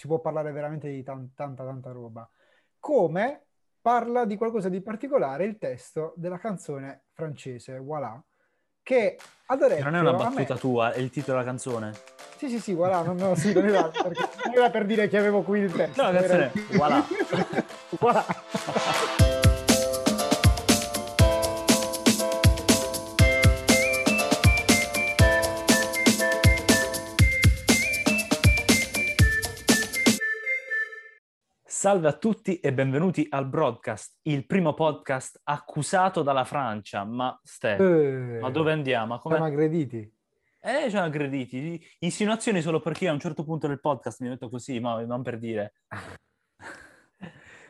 si può parlare veramente di tan- tanta tanta roba. Come parla di qualcosa di particolare il testo della canzone francese, Voilà, che ad orecchio... Non è una battuta me- tua, è il titolo della canzone. Sì, sì, sì, voilà, no, no, sì, non era, non era per dire che avevo qui il testo. No, la era- canzone è Voilà. Voilà. Salve a tutti e benvenuti al broadcast, il primo podcast accusato dalla Francia. Ma Ste, Eh, ma dove andiamo? Ma Siamo come... aggrediti. Eh, ci hanno aggrediti. Insinuazioni solo perché io a un certo punto del podcast mi metto così, ma non per dire.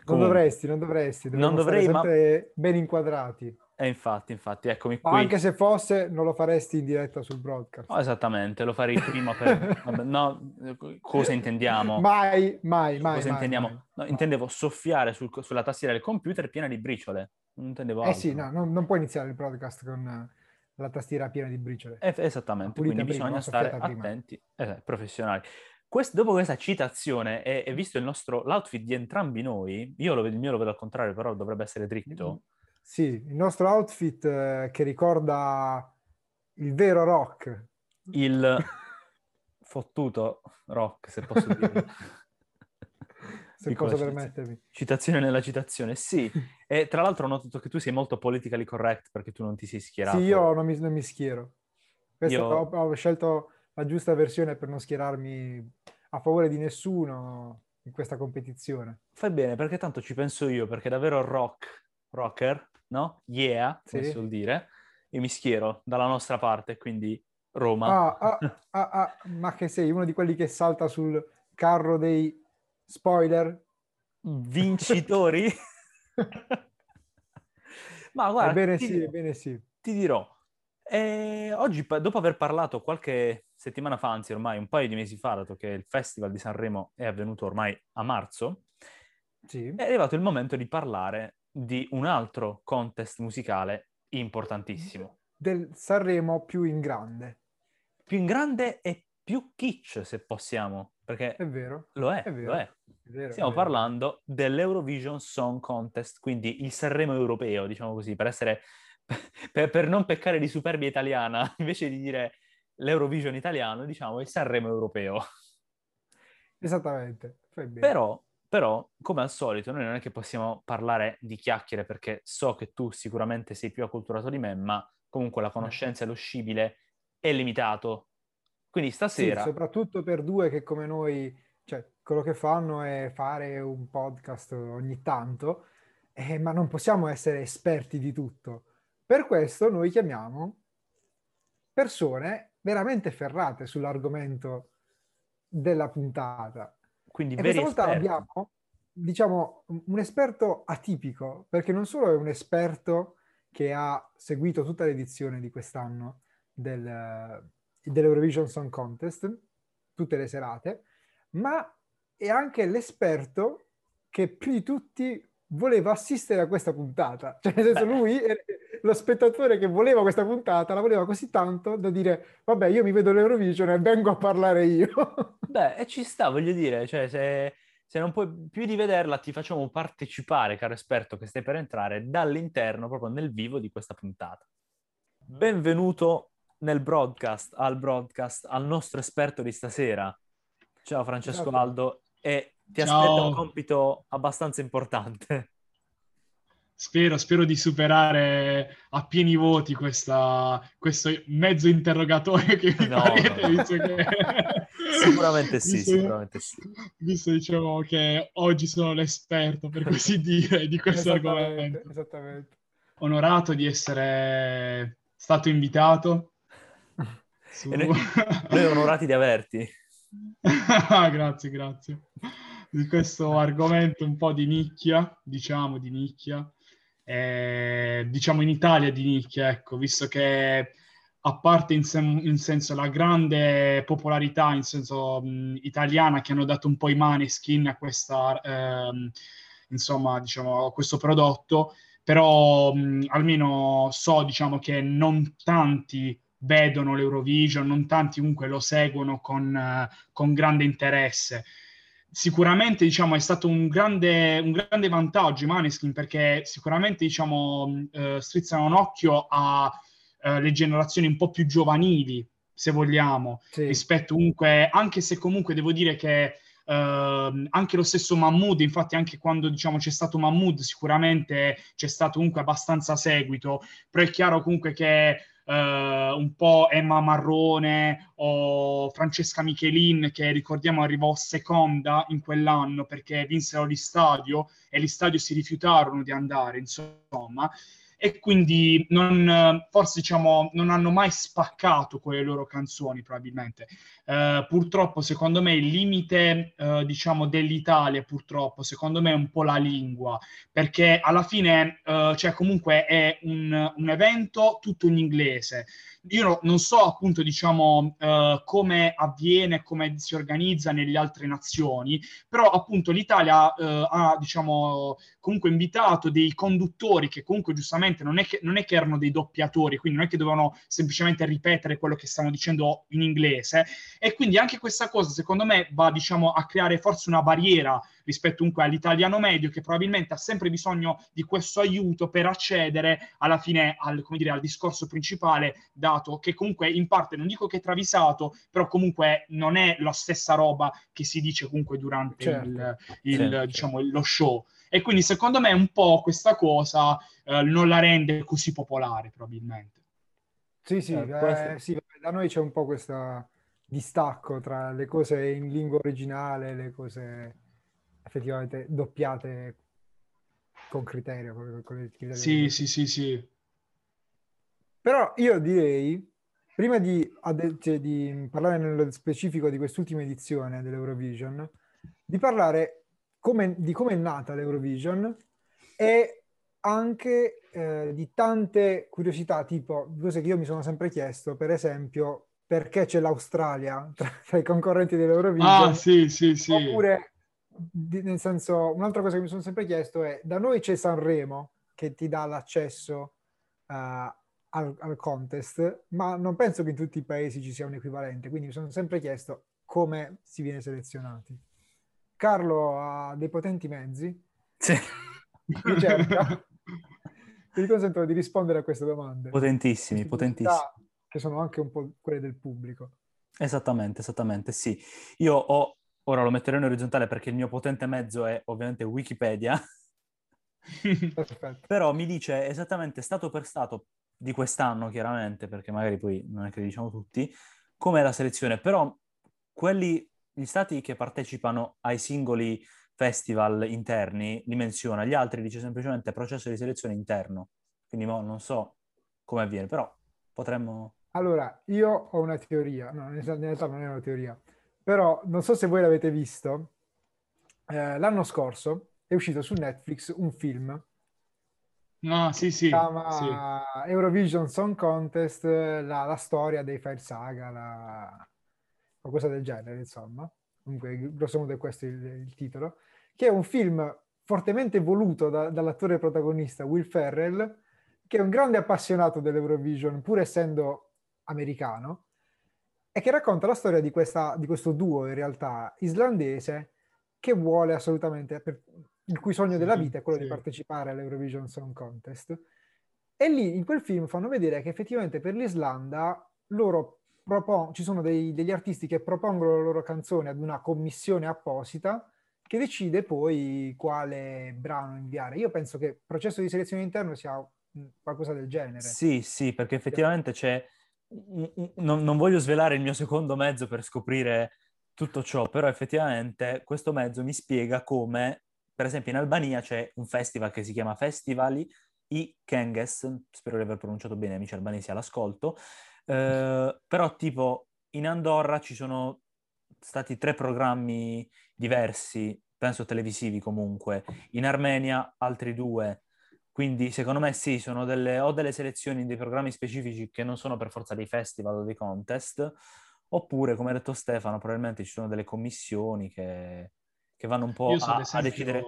Non dovresti, non dovresti. Non dovremmo dovrei, ma- ben inquadrati. E infatti, infatti, eccomi Ma qui. anche se fosse, non lo faresti in diretta sul broadcast. Oh, esattamente, lo farei prima per... vabbè, no, eh, cosa intendiamo? Mai, mai, mai. cosa mai, intendiamo? mai. No, intendevo soffiare sul- sulla tastiera del computer piena di briciole. Non intendevo altro. Eh sì, no, non, non puoi iniziare il podcast con eh, la tastiera piena di briciole. Eh, esattamente, Pulita quindi prima, bisogna stare prima. attenti, eh, professionali. Quest- dopo questa citazione e, e visto il nostro, l'outfit di entrambi noi, io lo vedo, il mio lo vedo al contrario, però dovrebbe essere dritto. Sì, il nostro outfit eh, che ricorda il vero rock. Il fottuto rock, se posso dire. Se Piccola posso permettermi. Citazione nella citazione, sì. E tra l'altro ho notato che tu sei molto politically correct perché tu non ti sei schierato. Sì, io non mi, non mi schiero. Io- ho, ho scelto la giusta versione per non schierarmi a favore di nessuno in questa competizione. Fai bene, perché tanto ci penso io, perché davvero rock, rocker, no? Yeah, come Sì. si suol dire. Io mi schiero dalla nostra parte, quindi Roma. Ah, ah, ah, ah, ma che sei uno di quelli che salta sul carro dei spoiler? Vincitori? Ma guarda, ebbene sì, ebbene sì. ti dirò, eh, oggi dopo aver parlato qualche settimana fa, anzi ormai un paio di mesi fa, dato che il Festival di Sanremo è avvenuto ormai a marzo, Sì. è arrivato il momento di parlare di un altro contest musicale importantissimo. Del Sanremo più in grande. Più in grande e più kitsch, se possiamo, perché È vero? lo è, è vero. lo è. È vero, è Stiamo vero. parlando dell'Eurovision Song Contest, quindi il Sanremo europeo, diciamo così, per essere per, per non peccare di superbia italiana, invece di dire l'Eurovision italiano, diciamo il Sanremo europeo. Esattamente. Fai bene. Però, però, come al solito, noi non è che possiamo parlare di chiacchiere perché so che tu sicuramente sei più acculturato di me, ma comunque la conoscenza e lo scibile è limitato. Quindi Sì, stasera... soprattutto per due che come noi, cioè, quello che fanno è fare un podcast ogni tanto, eh, ma non possiamo essere esperti di tutto. Per questo noi chiamiamo persone veramente ferrate sull'argomento della puntata. Quindi E questa volta esperti. abbiamo, diciamo, un esperto atipico, perché non solo è un esperto che ha seguito tutta l'edizione di quest'anno del, dell'Eurovision Song Contest, tutte le serate, ma è anche l'esperto che più di tutti voleva assistere a questa puntata. Cioè, nel senso, lui, lo spettatore che voleva questa puntata, la voleva così tanto da dire, vabbè, io mi vedo l'Eurovision e vengo a parlare io. Beh, e ci sta, voglio dire, cioè se, se non puoi più di vederla ti facciamo partecipare, caro esperto che stai per entrare, dall'interno, proprio nel vivo di questa puntata. Benvenuto nel broadcast, al broadcast, al nostro esperto di stasera. Ciao Francesco Grazie. Aldo e ti Ciao. aspetta un compito abbastanza importante. Spero, spero di superare a pieni voti questa- questo mezzo interrogatorio che mi No, farete, no. visto che... Sicuramente sì, visto- sicuramente sì. Visto, diciamo, che oggi sono l'esperto, per così dire, di questo Esattamente, argomento. esattamente. Onorato di essere stato invitato. su- noi, noi onorati di averti. grazie, grazie. Di questo argomento un po' di nicchia, diciamo di nicchia, eh, diciamo in Italia di nicchia, ecco, visto che a parte in, sen- in senso la grande popolarità in senso mh, italiana che hanno dato un po' i maneskin a questa, ehm, insomma, diciamo, a questo prodotto, però mh, almeno so, diciamo, che non tanti vedono l'Eurovision, non tanti comunque lo seguono con, eh, con grande interesse. Sicuramente diciamo, è stato un grande, un grande vantaggio i Maneskin perché sicuramente diciamo, eh, strizzano un occhio alle eh, generazioni un po' più giovanili, se vogliamo, sì. rispetto comunque, anche se comunque devo dire che Uh, anche lo stesso Mahmood, infatti anche quando diciamo c'è stato Mahmood sicuramente c'è stato comunque abbastanza seguito, però è chiaro comunque che Uh, un po' Emma Marrone o Francesca Michelin che ricordiamo arrivò seconda in quell'anno perché vinsero l'Istadio e l'Istadio si rifiutarono di andare, insomma e quindi non, forse diciamo, non hanno mai spaccato quelle loro canzoni probabilmente. Uh, purtroppo secondo me il limite uh, diciamo dell'Italia purtroppo secondo me è un po' la lingua perché alla fine uh, cioè comunque è un, un evento tutto in inglese io no, non so appunto diciamo uh, come avviene, come si organizza nelle altre nazioni, però appunto l'Italia uh, ha diciamo comunque invitato dei conduttori che comunque giustamente non è, che, non è che erano dei doppiatori, quindi non è che dovevano semplicemente ripetere quello che stavano dicendo in inglese. E quindi anche questa cosa secondo me va diciamo a creare forse una barriera rispetto comunque all'italiano medio che probabilmente ha sempre bisogno di questo aiuto per accedere alla fine al, dire, al discorso principale, dato che comunque in parte non dico che è travisato, però comunque non è la stessa roba che si dice comunque durante certo. il, il, certo. diciamo, lo show. E quindi secondo me un po' questa cosa eh, non la rende così popolare probabilmente. Sì, sì, eh, sì, da noi c'è un po' questo distacco tra le cose in lingua originale e le cose effettivamente doppiate con criterio. Con, con criterio sì, sì, sì, sì. Però io direi, prima di, cioè, di, parlare nello specifico di quest'ultima edizione dell'Eurovision, di parlare come, di come è nata l'Eurovision e anche eh, di tante curiosità, tipo cose che io mi sono sempre chiesto, per esempio, perché c'è l'Australia tra, tra i concorrenti dell'Eurovision? Ah, sì, sì, sì. Oppure nel senso, un'altra cosa che mi sono sempre chiesto è, da noi c'è Sanremo che ti dà l'accesso uh, al, al, contest, ma non penso che in tutti i paesi ci sia un equivalente, quindi mi sono sempre chiesto come si viene selezionati. Carlo ha dei potenti mezzi. Sì. Ti consento di rispondere a queste domande. Potentissimi, potentissimi. Che sono anche un po' quelle del pubblico. Esattamente, esattamente, sì. Io ho Ora lo metterò in orizzontale perché il mio potente mezzo è ovviamente Wikipedia. Però mi dice esattamente stato per stato di quest'anno, chiaramente, perché magari poi non è che li diciamo tutti, com'è la selezione. Però quelli, gli stati che partecipano ai singoli festival interni li menziona, gli altri dice semplicemente processo di selezione interno. Quindi mo, non so come avviene, però potremmo... Allora, io ho una teoria, no, in realtà non è una teoria però non so se voi l'avete visto, eh, l'anno scorso è uscito su Netflix un film. No, sì, sì. Si chiama sì. Eurovision Song Contest, la, la, storia dei Fire Saga, la... qualcosa del genere, insomma. Comunque, grosso modo è questo il, il titolo. Che è un film fortemente voluto da, dall'attore protagonista Will Ferrell, che è un grande appassionato dell'Eurovision, pur essendo americano, e che racconta la storia di, questa, di questo duo in realtà islandese che vuole assolutamente, per, il cui sogno della vita è quello di partecipare all'Eurovision Song Contest. E lì in quel film fanno vedere che effettivamente per l'Islanda loro propon- ci sono dei, degli artisti che propongono le loro canzoni ad una commissione apposita che decide poi quale brano inviare. Io penso che il processo di selezione interno sia qualcosa del genere. Sì, sì, perché effettivamente c'è non, non, voglio svelare il mio secondo mezzo per scoprire tutto ciò, però effettivamente questo mezzo mi spiega come, per esempio in Albania c'è un festival che si chiama Festivali i Kenges, spero di aver pronunciato bene, amici albanesi all'ascolto, eh, però tipo in Andorra ci sono stati tre programmi diversi, penso televisivi comunque, in Armenia altri due, quindi secondo me sì, sono delle, o delle selezioni dei programmi specifici che non sono per forza dei festival o dei contest, oppure, come ha detto Stefano, probabilmente ci sono delle commissioni che, che vanno un po' a, esempio... a, decidere...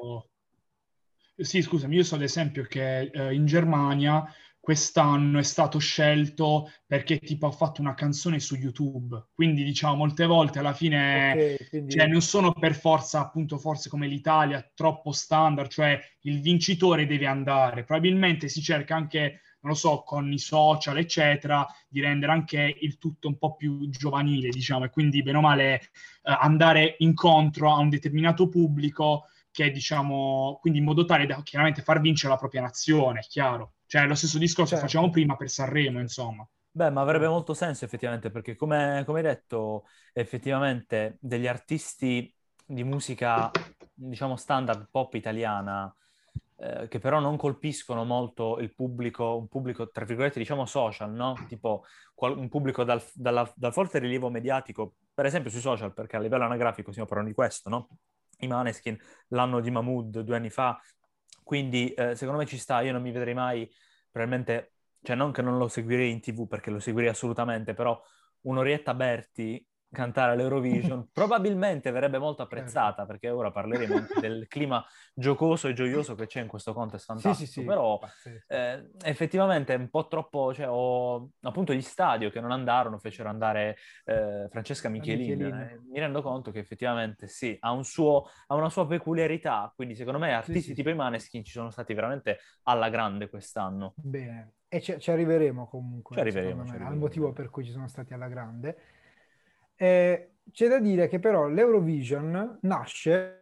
Sì, scusami, io so ad esempio che eh, in Germania quest'anno è stato scelto perché tipo ha fatto una canzone su YouTube. Quindi diciamo molte volte alla fine okay, quindi... cioè, non sono per forza appunto forse come l'Italia troppo standard, cioè il vincitore deve andare. Probabilmente si cerca anche non lo so, con i social, eccetera, di rendere anche il tutto un po' più giovanile, diciamo, e quindi bene o male eh, andare incontro a un determinato pubblico che diciamo, quindi in modo tale da chiaramente far vincere la propria nazione, è chiaro. Cioè, lo stesso discorso certo. facciamo prima per Sanremo, insomma. Beh, ma avrebbe molto senso effettivamente, perché come, come hai detto, effettivamente degli artisti di musica, diciamo, standard pop italiana, eh, che però non colpiscono molto il pubblico, un pubblico, tra virgolette, diciamo social, no? Tipo qual- un pubblico dal, dalla, dal forte rilievo mediatico, per esempio sui social, perché a livello anagrafico stiamo parlando di questo, no? I Maneskin, l'anno di Mahmood due anni fa, quindi eh, secondo me ci sta, io non mi vedrei mai, probabilmente, cioè non che non lo seguirei in tv perché lo seguirei assolutamente, però un'Orietta Berti cantare all'Eurovision probabilmente verrebbe molto certo. apprezzata perché ora parleremo anche del clima giocoso e gioioso che c'è in questo contest fantastico sì, sì, sì. però eh, effettivamente è un po' troppo cioè, ho appunto gli stadio che non andarono fecero andare eh, Francesca Michelin, Michelin. Eh, mi rendo conto che effettivamente sì ha, un suo, ha una sua peculiarità quindi secondo me artisti tipo i Maneskin ci sono stati veramente alla grande quest'anno bene e ci, ci arriveremo comunque ci arriveremo, ci arriveremo al motivo per cui ci sono stati alla grande eh, c'è da dire che però l'Eurovision nasce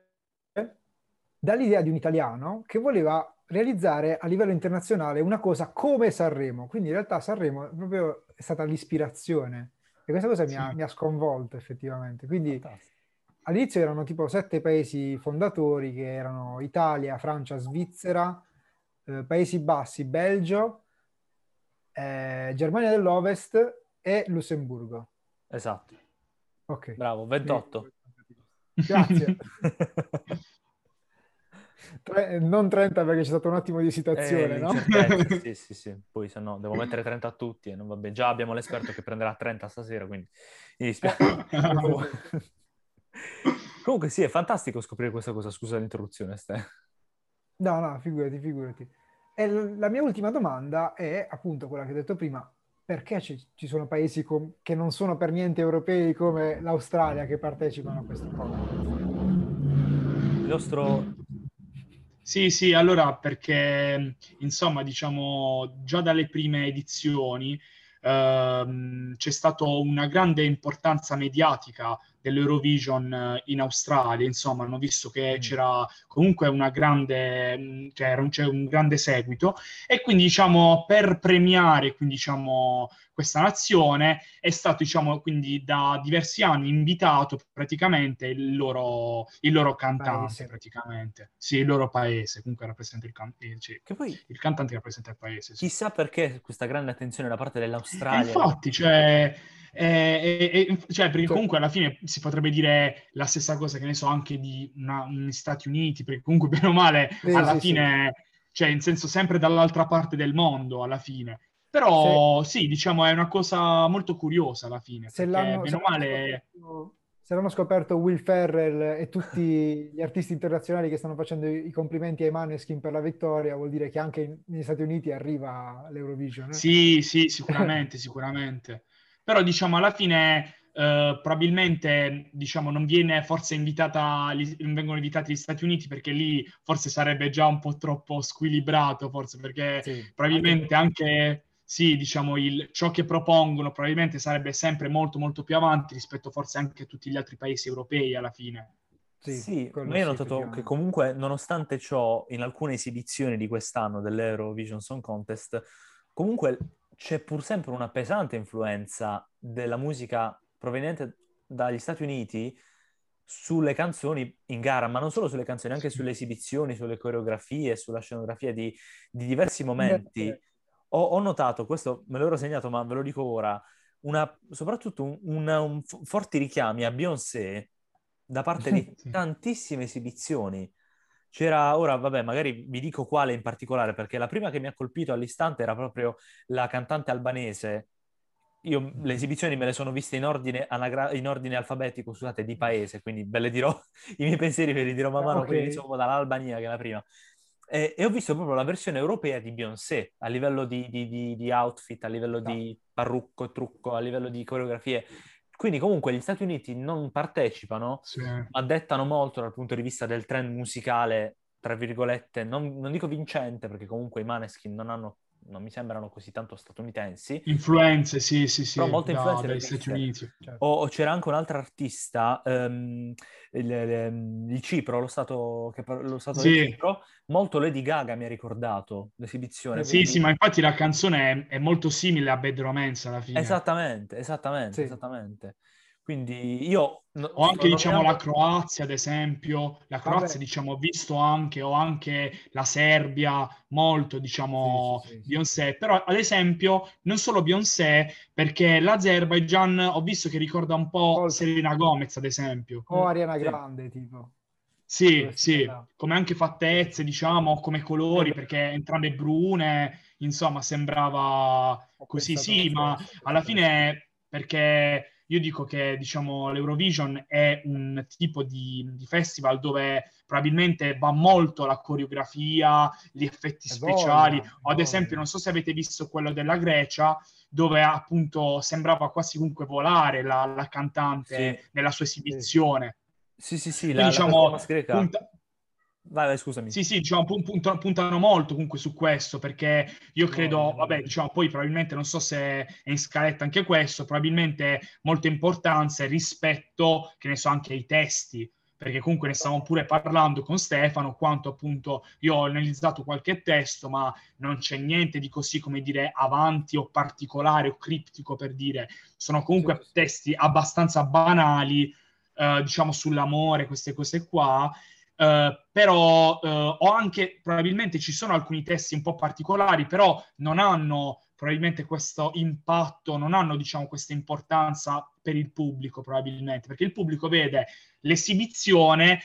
dall'idea di un italiano che voleva realizzare a livello internazionale una cosa come Sanremo. Quindi in realtà Sanremo proprio è stata l'ispirazione e questa cosa mi, ha, mi, ha, sconvolto effettivamente. Quindi Fantastico. all'inizio erano tipo sette paesi fondatori che erano Italia, Francia, Svizzera, eh, Paesi Bassi, Belgio, eh, Germania dell'Ovest e Lussemburgo. Esatto. Ok. Bravo, 28. Grazie. Tre, non 30 perché c'è stato un attimo di esitazione, eh, no? sì, sì, sì. Poi se no devo mettere 30 a tutti e non va bene. Già abbiamo l'esperto che prenderà 30 stasera, quindi mi dispiace. Comunque sì, è fantastico scoprire questa cosa. Scusa l'interruzione, Ste. No, no, figurati, figurati. E la mia ultima domanda è appunto quella che ho detto prima perché ci, ci sono paesi com- che non sono per niente europei come l'Australia che partecipano a questo contest? Il nostro... Sì, sì, allora perché insomma diciamo già dalle prime edizioni ehm, c'è stata una grande importanza mediatica dell'Eurovision eh, in Australia, insomma, hanno visto che mm. c'era comunque una grande, mm, cioè, c'è un grande seguito e quindi diciamo per premiare quindi, diciamo, questa nazione è stato diciamo quindi da diversi anni invitato praticamente il loro, il loro cantante paese. praticamente sì il loro paese comunque rappresenta il, can- cioè, che poi, il cantante rappresenta il paese sì. chissà perché questa grande attenzione da parte dell'Australia e infatti cioè eh, eh, cioè, perché comunque alla fine si potrebbe dire la stessa cosa che ne so anche di una, negli Stati Uniti, perché comunque bene o male sì, alla sì, fine, sì. cioè in senso sempre dall'altra parte del mondo alla fine. Però sì, diciamo è una cosa molto curiosa alla fine, se perché bene o male... Se l'hanno scoperto Will Ferrell e tutti gli artisti internazionali che stanno facendo i complimenti ai Maneskin per la vittoria, vuol dire che anche negli Stati Uniti arriva l'Eurovision. Eh? Sì, sì, sicuramente, sicuramente però diciamo alla fine Uh, probabilmente diciamo, non viene forse invitata, non vengono invitati gli Stati Uniti perché lì forse sarebbe già un po' troppo squilibrato, forse perché sì, probabilmente anche, anche sì, diciamo, il, ciò che propongono probabilmente sarebbe sempre molto molto più avanti rispetto forse anche a tutti gli altri paesi europei alla fine. Sì, sì ma io ho notato che comunque nonostante ciò in alcune esibizioni di quest'anno dell'Eurovision Song Contest comunque c'è pur sempre una pesante influenza della musica proveniente dagli Stati Uniti sulle canzoni in gara, ma non solo sulle canzoni, anche sulle esibizioni, sulle coreografie, sulla scenografia di, di diversi momenti. Ho, ho, notato, questo me l'ero segnato, ma ve lo dico ora, una, soprattutto un, una, un forti richiami a Beyoncé da parte di tantissime esibizioni c'era ora, vabbè, magari vi dico quale in particolare, perché la prima che mi ha colpito all'istante era proprio la cantante albanese. Io le esibizioni me le sono viste in ordine, anagra- in ordine alfabetico, scusate, di paese, quindi ve le dirò, i miei pensieri ve li dirò man mano, okay. quindi iniziamo dall'Albania, che è la prima. E, e ho visto proprio la versione europea di Beyoncé a livello di, di, di, di outfit, a livello no. di parrucco trucco, a livello di coreografie. Quindi comunque gli Stati Uniti non partecipano, sì. ma dettano molto dal punto di vista del trend musicale, tra virgolette, non, non dico vincente, perché comunque i Maneskin non hanno non mi sembrano così tanto statunitensi. Influenze, sì, sì, sì. Però molte influenze dagli Stati Uniti. Certo. O, o, c'era anche un altro artista, um, il, il, il, Cipro, lo stato, che, lo stato sì. Cipro, molto Lady Gaga mi ha ricordato l'esibizione. Sì, quindi... sì, ma infatti la canzone è, è, molto simile a Bad Romance alla fine. Esattamente, esattamente, sì. esattamente. Quindi io... O anche, diciamo, la Croazia, ad esempio. La Croazia, Vabbè. diciamo, ho visto anche, o anche la Serbia, molto, diciamo, sì, sì, sì, Beyoncé. Però, ad esempio, non solo Beyoncé, perché l'Azerbaijan ho visto che ricorda un po' Molto. Serena Gomez, ad esempio. O Ariana Grande, tipo. Sì, sì, come anche fattezze, diciamo, come colori, perché entrambe brune, insomma, sembrava così, sì, ma alla fine, perché io dico che diciamo, l'Eurovision è un tipo di, di, festival dove probabilmente va molto la coreografia, gli effetti è speciali. Buona, ad esempio, non so se avete visto quello della Grecia, dove appunto sembrava quasi comunque volare la, la cantante sì. nella sua esibizione. Sì, sì, sì, la, diciamo, la punta, Vai, vai, scusami. Sì, sì, diciamo, puntano, puntano molto comunque su questo, perché io credo, vabbè, diciamo, poi probabilmente, non so se è in scaletta anche questo, probabilmente molta importanza rispetto, che ne so, anche ai testi, perché comunque ne stavamo pure parlando con Stefano, quanto appunto io ho analizzato qualche testo, ma non c'è niente di così, come dire, avanti o particolare o criptico per dire, sono comunque testi abbastanza banali, eh, diciamo, sull'amore, queste cose qua, Uh, però uh, ho anche, probabilmente ci sono alcuni testi un po' particolari, però non hanno probabilmente questo impatto, non hanno diciamo questa importanza per il pubblico probabilmente, perché il pubblico vede l'esibizione,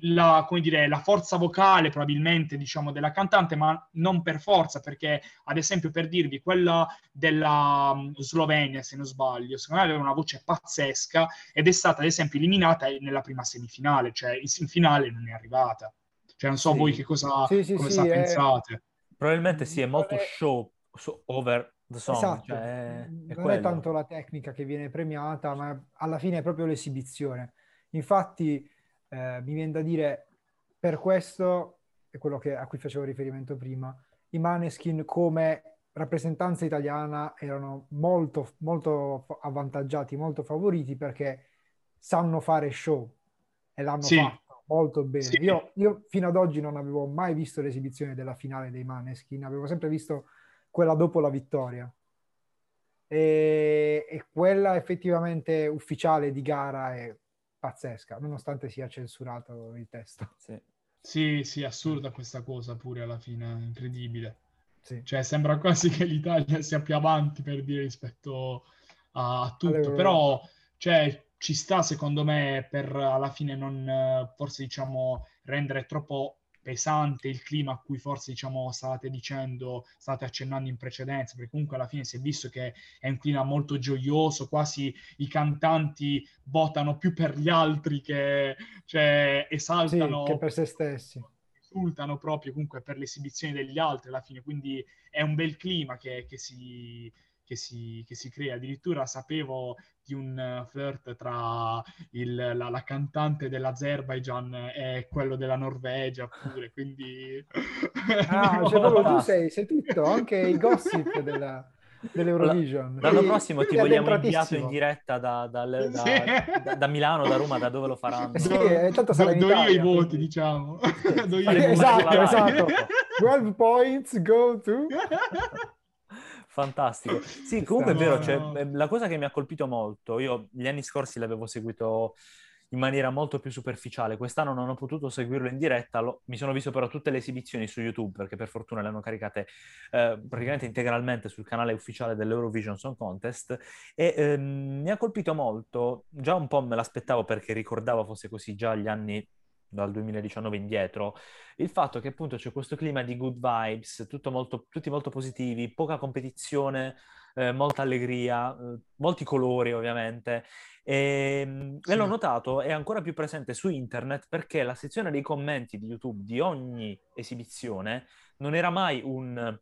la, come dire, la forza vocale probabilmente diciamo della cantante, ma non per forza, perché ad esempio per dirvi quella della um, Slovenia, se non sbaglio, secondo me aveva una voce pazzesca ed è stata ad esempio eliminata nella prima semifinale, cioè in finale non è arrivata. Cioè non so sì. voi che cosa, sì, sì, cosa pensate. Probabilmente sì, è molto show over the song. Esatto. Cioè, è, non è tanto la tecnica che viene premiata, ma alla fine è proprio l'esibizione. Infatti, eh, mi viene da dire, per questo, è quello che, a cui facevo riferimento prima, i Maneskin come rappresentanza italiana erano molto, molto avvantaggiati, molto favoriti perché sanno fare show e l'hanno sì. fatto molto bene. Sì. Io, io, fino ad oggi non avevo mai visto l'esibizione della finale dei Maneskin, avevo sempre visto quella dopo la vittoria. E, e, quella effettivamente ufficiale di gara è pazzesca, nonostante sia censurato il testo. Sì, sì, sì assurda questa cosa pure alla fine, incredibile. Sì. Cioè sembra quasi che l'Italia sia più avanti per dire rispetto a, a tutto, allora, però cioè, ci sta secondo me per alla fine non forse diciamo rendere troppo pesante il clima a cui forse diciamo state dicendo, state accennando in precedenza, perché comunque alla fine si è visto che è un clima molto gioioso, quasi i cantanti votano più per gli altri che cioè, esaltano sì, che per se stessi. Esultano proprio comunque per l'esibizione degli altri alla fine, quindi è un bel clima che, che si, che si, che si, crea. Addirittura sapevo di un flirt tra il, la, la, cantante dell'Azerbaijan e quello della Norvegia pure, quindi... Ah, cioè proprio tu sei, sei tutto, anche i gossip della dell'Eurovision. L'anno prossimo ti vogliamo inviato in diretta da, da, da, sì. da, Milano, da Roma, da dove lo faranno. Sì, eh, tanto sarà do, do io i voti, diciamo. do io esatto, esatto. 12 points go to... Fantastico. Sì, comunque è vero, cioè, no. la cosa che mi ha colpito molto, io gli anni scorsi l'avevo seguito in maniera molto più superficiale, quest'anno non ho potuto seguirlo in diretta, lo, mi sono visto però tutte le esibizioni su YouTube, perché per fortuna le hanno caricate eh, praticamente integralmente sul canale ufficiale dell'Eurovision Song Contest e ehm, mi ha colpito molto, già un po' me l'aspettavo perché ricordavo fosse così già gli anni dal 2019 indietro, il fatto che appunto c'è questo clima di good vibes, molto, tutti molto positivi, poca competizione, eh, molta allegria, eh, molti colori ovviamente. E, sì. e l'ho notato, è ancora più presente su internet perché la sezione dei commenti di YouTube di ogni esibizione non era mai un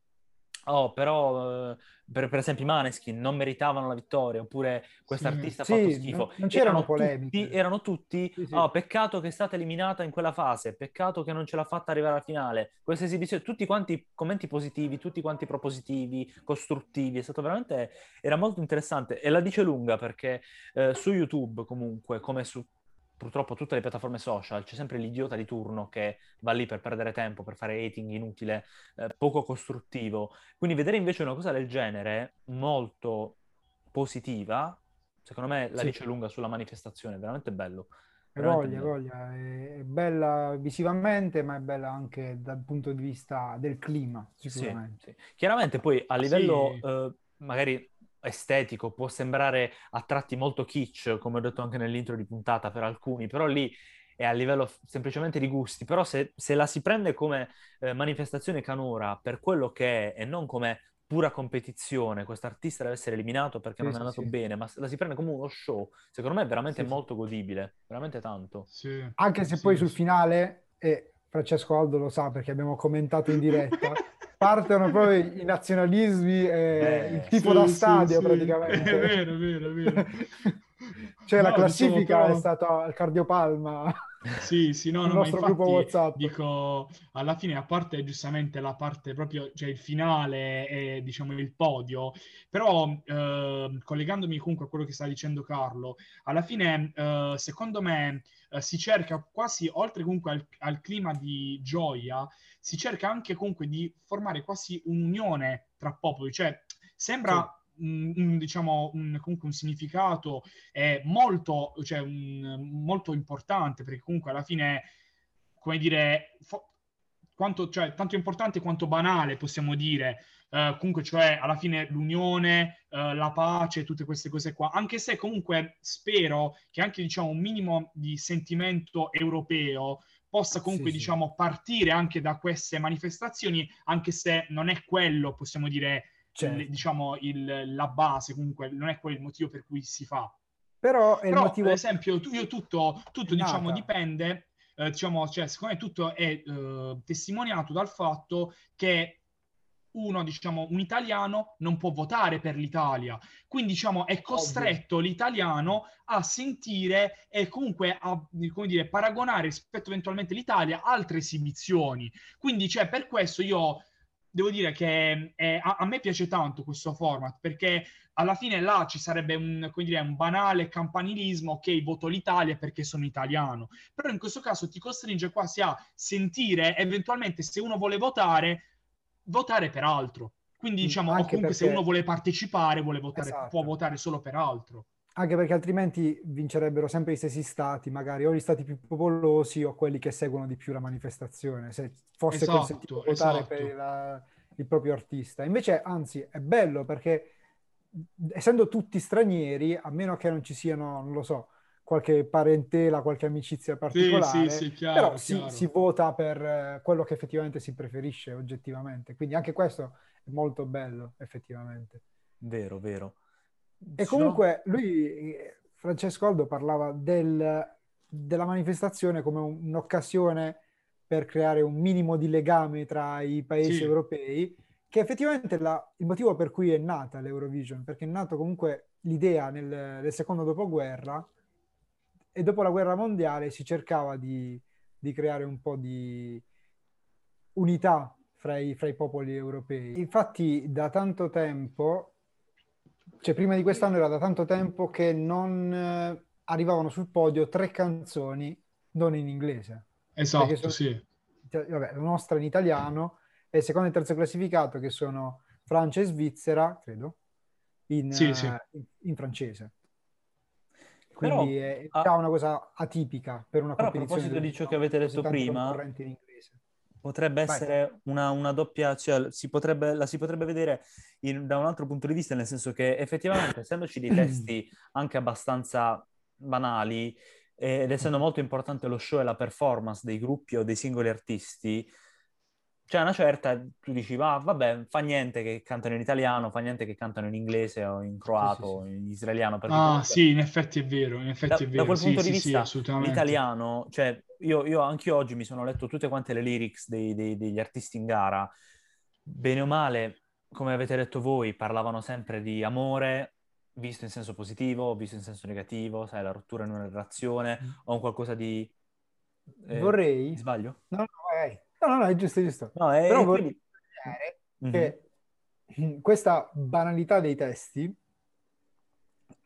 oh, però eh, per, per, esempio i Maneskin non meritavano la vittoria, oppure quest'artista sì, ha fatto schifo. Non, non c'erano erano polemiche. Tutti, erano tutti, sì, sì. oh, peccato che è stata eliminata in quella fase, peccato che non ce l'ha fatta arrivare alla finale. Questa esibizione, tutti quanti commenti positivi, tutti quanti propositivi, costruttivi, è stato veramente, era molto interessante e la dice lunga perché eh, su YouTube comunque, come su purtroppo tutte le piattaforme social c'è sempre l'idiota di turno che va lì per perdere tempo, per fare hating inutile, eh, poco costruttivo. Quindi vedere invece una cosa del genere molto positiva, secondo me la sì. dice lunga sulla manifestazione, è veramente bello. Veramente voglia, bello. voglia, è bella visivamente, ma è bella anche dal punto di vista del clima, sicuramente. Sì, sì. Chiaramente poi a livello eh, magari estetico, può sembrare a tratti molto kitsch, come ho detto anche nell'intro di puntata per alcuni, però lì è a livello semplicemente di gusti, però se, se la si prende come eh, manifestazione canora per quello che è e non come pura competizione, questo artista deve essere eliminato perché sì, non è andato sì. bene, ma la si prende come uno show, secondo me è veramente sì, molto godibile, veramente tanto. Anche se poi sul finale, e Francesco Aldo lo sa perché abbiamo commentato in diretta, partono proprio i nazionalismi e eh, il tipo sì, da stadio sì, praticamente. È vero, è vero, è vero. cioè no, la classifica diciamo, è stata al cardiopalma. Sì, sì, no, no, ma infatti, WhatsApp. dico, alla fine, a parte giustamente la parte proprio, cioè il finale e diciamo il podio, però eh, collegandomi comunque a quello che sta dicendo Carlo, alla fine, eh, secondo me, eh, si cerca quasi, oltre comunque al, al, clima di gioia, si cerca anche comunque di formare quasi un'unione tra popoli, cioè sembra... Sì. Un, un, diciamo un, comunque un significato molto, cioè molto importante perché comunque alla fine come dire fo- quanto, cioè, tanto importante quanto banale possiamo dire Uh, comunque cioè alla fine l'unione, uh, la pace, tutte queste cose qua, anche se comunque spero che anche diciamo un minimo di sentimento europeo possa comunque sì, diciamo sì. partire anche da queste manifestazioni, anche se non è quello, possiamo dire, certo. diciamo il, la base, comunque non è quello il motivo per cui si fa. Però, Però motivo... per esempio, tu, io tutto, tutto diciamo dipende, eh, diciamo, cioè, secondo me tutto è eh, testimoniato dal fatto che uno, diciamo, un italiano non può votare per l'Italia. Quindi, diciamo, è costretto Ovvio. l'italiano a sentire e comunque a, come dire, paragonare rispetto eventualmente all'Italia altre esibizioni. Quindi, cioè, per questo io devo dire che eh, a, a, me piace tanto questo format perché alla fine là ci sarebbe un, dire, un, banale campanilismo, ok, voto l'Italia perché sono italiano, però in questo caso ti costringe quasi a sentire eventualmente se uno vuole votare votare per altro. Quindi mm, diciamo, Anche comunque perché... se uno vuole partecipare, vuole votare, esatto. può votare solo per altro. Anche perché altrimenti vincerebbero sempre gli stessi stati, magari o gli stati più popolosi o quelli che seguono di più la manifestazione, se fosse esatto, consentito votare esatto. per la, il proprio artista. Invece, anzi, è bello perché essendo tutti stranieri, a meno che non ci siano, non lo so, qualche parentela, qualche amicizia particolare, sì, sì, sì, chiaro, però si, si, vota per eh, quello che effettivamente si preferisce oggettivamente. Quindi anche questo è molto bello, effettivamente. Vero, vero. E comunque lui, Francesco Aldo, parlava del, della manifestazione come un, un'occasione per creare un minimo di legame tra i paesi europei, che effettivamente la, il motivo per cui è nata l'Eurovision, perché è nato comunque l'idea nel, nel secondo dopoguerra e dopo la guerra mondiale si cercava di, di creare un po' di unità fra i, fra i, popoli europei. Infatti da tanto tempo, cioè prima di quest'anno era da tanto tempo che non eh, arrivavano sul podio tre canzoni non in inglese. Esatto, sono, sì. Cioè, vabbè, la nostra in italiano e il secondo e terzo classificato che sono Francia e Svizzera, credo, in, sì, sì. in, in francese. Quindi però, è già una cosa atipica per una però competizione. a proposito di ciò che avete detto prima, potrebbe essere una, una, doppia, cioè si potrebbe, la si potrebbe vedere in, da un altro punto di vista, nel senso che effettivamente, essendoci dei testi anche abbastanza banali ed essendo molto importante lo show e la performance dei gruppi o dei singoli artisti, c'è una certa, tu dici, va, vabbè, fa niente che cantano in italiano, fa niente che cantano in inglese o in croato sì, sì, sì. o in israeliano. Ah, comunque, sì, in effetti è vero, in effetti da, è vero. Da quel punto di vista, l'italiano, cioè, io, io anche oggi mi sono letto tutte quante le lyrics dei, dei, degli artisti in gara, bene o male, come avete detto voi, parlavano sempre di amore, visto in senso positivo, visto in senso negativo, sai, la rottura in una relazione mm. o un qualcosa di... Eh, Vorrei... Sbaglio? No, no. No, no, no, è giusto, è giusto. No, è... Però vorrei mm-hmm. che questa banalità dei testi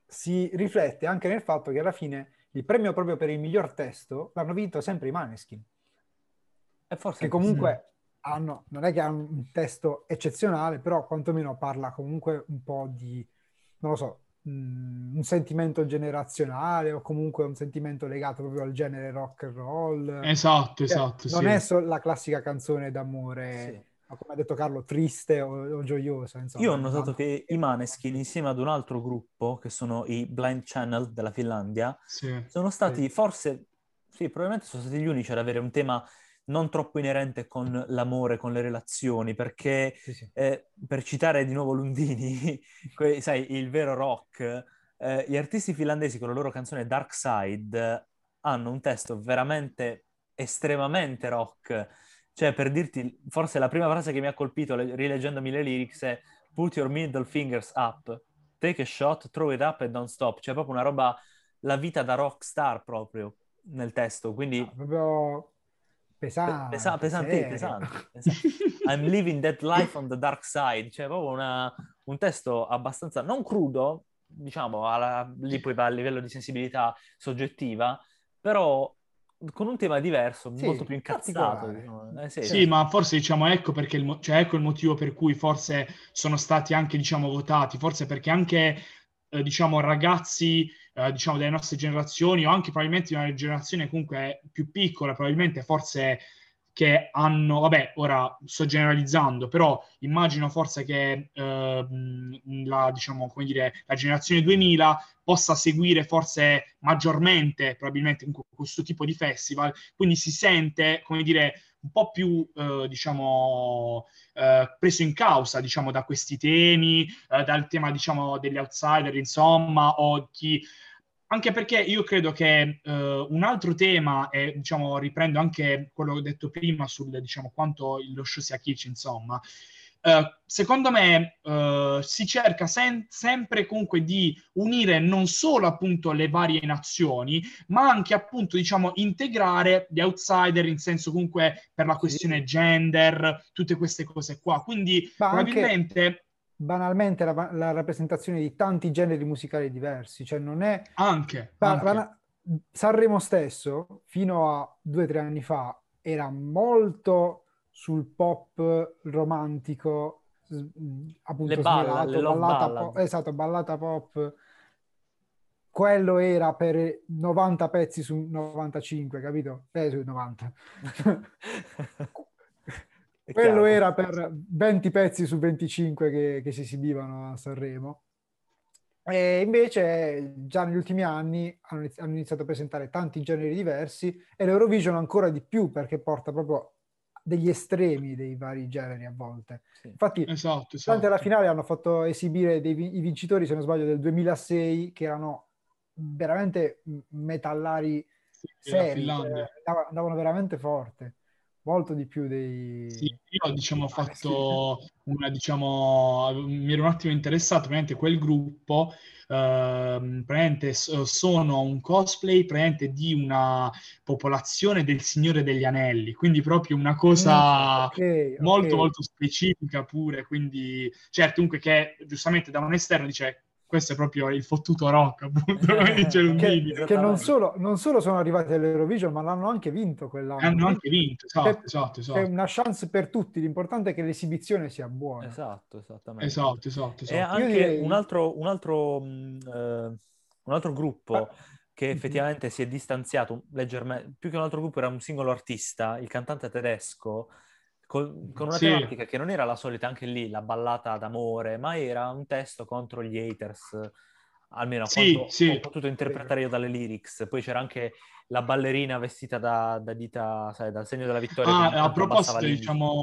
si riflette anche nel fatto che alla fine il premio proprio per il miglior testo l'hanno vinto sempre i Maneskin. E forse che comunque sì. hanno, non è che hanno un testo eccezionale, però quantomeno parla comunque un po' di, non lo so, Mm, un sentimento generazionale o comunque un sentimento legato proprio al genere rock and roll. Esatto, cioè, esatto. Non sì. è solo la classica canzone d'amore, sì. come ha detto Carlo, triste o, o gioiosa. Insomma. Io ho notato che i Maneskin, insieme ad un altro gruppo, che sono i Blind Channel della Finlandia, sì. sono stati forse, sì, probabilmente sono stati gli unici ad avere un tema non troppo inerente con l'amore, con le relazioni, perché sì, sì. Eh, per citare di nuovo Lundini, que- sai, il vero rock, eh, gli artisti finlandesi con la loro canzone Dark Side hanno un testo veramente estremamente rock. Cioè, per dirti, forse la prima frase che mi ha colpito le- rileggendomi le lyrics è Put your middle fingers up, take a shot, throw it up and don't stop. Cioè, proprio una roba, la vita da rock star proprio nel testo. Quindi... Ah, proprio pesante, Pesa- pesante, pesante, pesante. I'm living that life on the dark side, cioè proprio una, un testo abbastanza, non crudo, diciamo, alla, lì poi va a livello di sensibilità soggettiva, però con un tema diverso, sì, molto più incazzato. Diciamo. Eh, sì, sì, ma forse diciamo ecco perché il, cioè, ecco il motivo per cui forse sono stati anche diciamo votati, forse perché anche eh, diciamo ragazzi eh, diciamo delle nostre generazioni o anche probabilmente di una generazione comunque più piccola, probabilmente forse che hanno, vabbè, ora sto generalizzando, però immagino forse che eh, la, diciamo, come dire, la generazione 2000 possa seguire forse maggiormente, probabilmente, questo tipo di festival, quindi si sente, come dire, un po' più, eh, diciamo, eh, preso in causa, diciamo, da questi temi, eh, dal tema, diciamo, degli outsider, insomma, o chi anche perché io credo che uh, un altro tema, e diciamo, riprendo anche quello che ho detto prima sul diciamo, quanto lo show sia kitsch, insomma, uh, secondo me uh, si cerca sen- sempre comunque di unire non solo appunto le varie nazioni, ma anche appunto diciamo integrare gli outsider in senso comunque per la questione gender, tutte queste cose qua. Quindi ma probabilmente... Anche banalmente la, la, rappresentazione di tanti generi musicali diversi, cioè non è... Anche, pa- anche. Bana- Sanremo stesso, fino a due o tre anni fa, era molto sul pop romantico, appunto le balle, smirato, ballata pop, esatto, ballata pop. Quello era per 90 pezzi su 95, capito? Eh, su 90. Quello era per 20 pezzi su 25 che, che si esibivano a Sanremo. E invece già negli ultimi anni hanno iniziato a presentare tanti generi diversi e l'Eurovision ancora di più perché porta proprio degli estremi dei vari generi a volte. Sì. Infatti, esatto, esatto. durante la finale hanno fatto esibire dei, i vincitori, se non sbaglio, del 2006 che erano veramente metallari sì, seri, cioè, andavano veramente forte molto di più dei... Sì, io diciamo ho fatto una, diciamo, mi ero un attimo interessato, praticamente quel gruppo, eh, praticamente sono un cosplay praticamente di una popolazione del Signore degli Anelli, quindi proprio una cosa mm, okay, molto okay. molto specifica pure, quindi certo comunque che giustamente da un esterno dice questo è proprio il fottuto rock, appunto, come dice Lundini. Che, che non, solo, non, solo, sono arrivati all'Eurovision, ma l'hanno anche vinto quell'anno. Hanno anche vinto, esatto, esatto, esatto. È una chance per tutti, l'importante è che l'esibizione sia buona. Esatto, esattamente. Esatto, esatto. esatto. E anche direi... un altro, un altro, uh, un altro gruppo... Ah che mhm. effettivamente mm-hmm. si è distanziato leggermente, più che un altro gruppo era un singolo artista, il cantante tedesco, con, con una sì. tematica che non era la solita, anche lì, la ballata d'amore, ma era un testo contro gli haters, almeno sì, quanto sì. ho potuto interpretare io dalle lyrics. Poi c'era anche la ballerina vestita da, da dita, sai, dal segno della vittoria. Ah, a proposito, diciamo,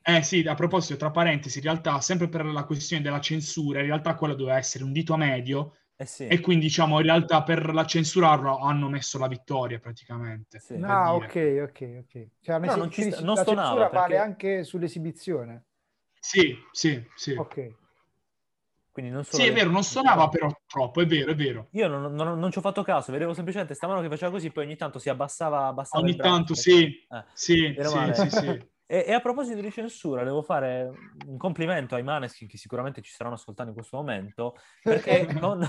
Eh sì, a proposito, tra parentesi, in realtà, sempre per la questione della censura, in realtà quello doveva essere un dito medio, Eh sì. e quindi diciamo in realtà per la censurarlo hanno messo la vittoria praticamente. Sì. Ah, dire. ok, ok, ok. Cioè, nel non ci non la censura vale perché- anche sull'esibizione. Sì, sì, sì. Ok. Quindi non solo Sì, è vero, non suonava però troppo, è vero, è vero. Io non, non- non ci ho fatto caso, vedevo semplicemente sta mano che faceva così, poi ogni tanto si abbassava, abbassava Ogni il braccio. tanto sì, Eh. sì, sì, male. sì, sì. E, e a proposito di censura, devo fare un complimento ai Maneskin che sicuramente ci staranno ascoltando in questo momento, perché, non-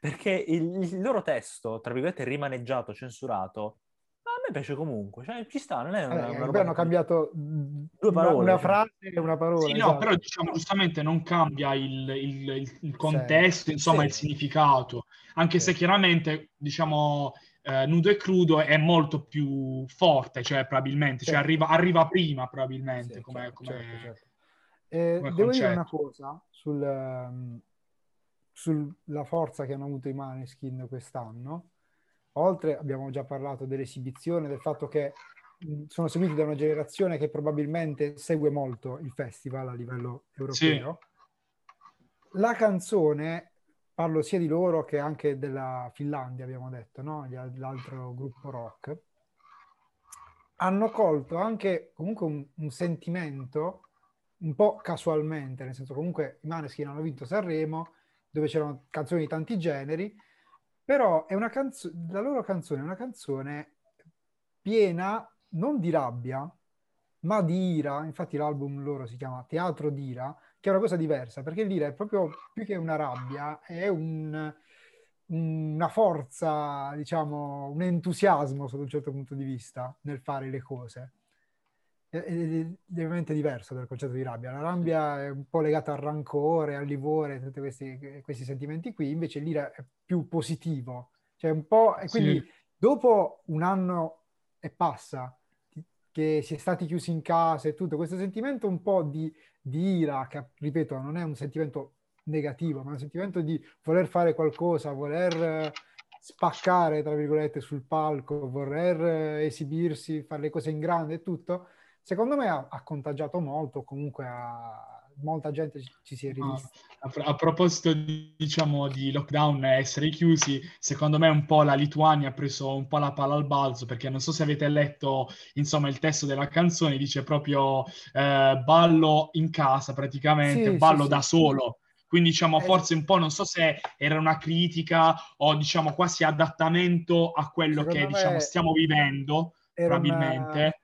perché il, il loro testo, tra virgolette, rimaneggiato, censurato, a me piace comunque, cioè ci sta, non è una, Eh, una hanno cambiato una, parole, una cioè. frase e una parola. Sì, no, esatto. però diciamo giustamente non cambia il, il- il- contesto, insomma, Sì. il significato, anche Sì. se chiaramente, diciamo, eh, nudo e crudo è molto più forte, cioè probabilmente, cioè Sì. arriva, arriva prima probabilmente Sì, come, Certo, come- certo, certo. Eh, come devo dire una cosa sul, ehm, sulla forza che hanno avuto i Maneskin quest'anno. Oltre, abbiamo già parlato dell'esibizione, del fatto che sono seguiti da una generazione che probabilmente segue molto il festival a livello europeo. La canzone, parlo sia di loro che anche della Finlandia, abbiamo detto, no? L'altro gruppo rock, hanno colto anche comunque un, un sentimento un po' casualmente, nel senso comunque i Maneskin hanno vinto Sanremo, dove c'erano canzoni di tanti generi, però è una canzone, la loro canzone è una canzone piena non di rabbia, ma di ira. Infatti l'album loro si chiama Teatro d'ira, che è una cosa diversa, perché l'ira è proprio più che una rabbia, è un- una forza, diciamo, un entusiasmo sotto un certo punto di vista nel fare le cose. È, è- è ovviamente diverso dal concetto di rabbia. La rabbia è un po' legata al rancore, al livore, tutti questi, questi sentimenti qui, invece l'ira è più positivo. Cioè un po', e quindi Sì. dopo un anno e passa che si è stati chiusi in casa e tutto, questo sentimento un po' di, di ira, che ripeto, non è un sentimento negativo, ma un sentimento di voler fare qualcosa, voler eh, spaccare, tra virgolette, sul palco, voler eh, esibirsi, fare le cose in grande e tutto, secondo me ha, ha contagiato molto, comunque ha- molta gente ci, si è Ah, rivista. a, a proposito di, diciamo, di lockdown e essere chiusi, secondo me un po' la Lituania ha preso un po' la palla al balzo, perché non so se avete letto, insomma, il testo della canzone, dice proprio eh, ballo in casa praticamente, Sì, ballo sì, da sì. solo. Quindi diciamo Eh, forse un po', non so se era una critica o diciamo quasi adattamento a quello che Secondo diciamo me stiamo vivendo, Era una- probabilmente.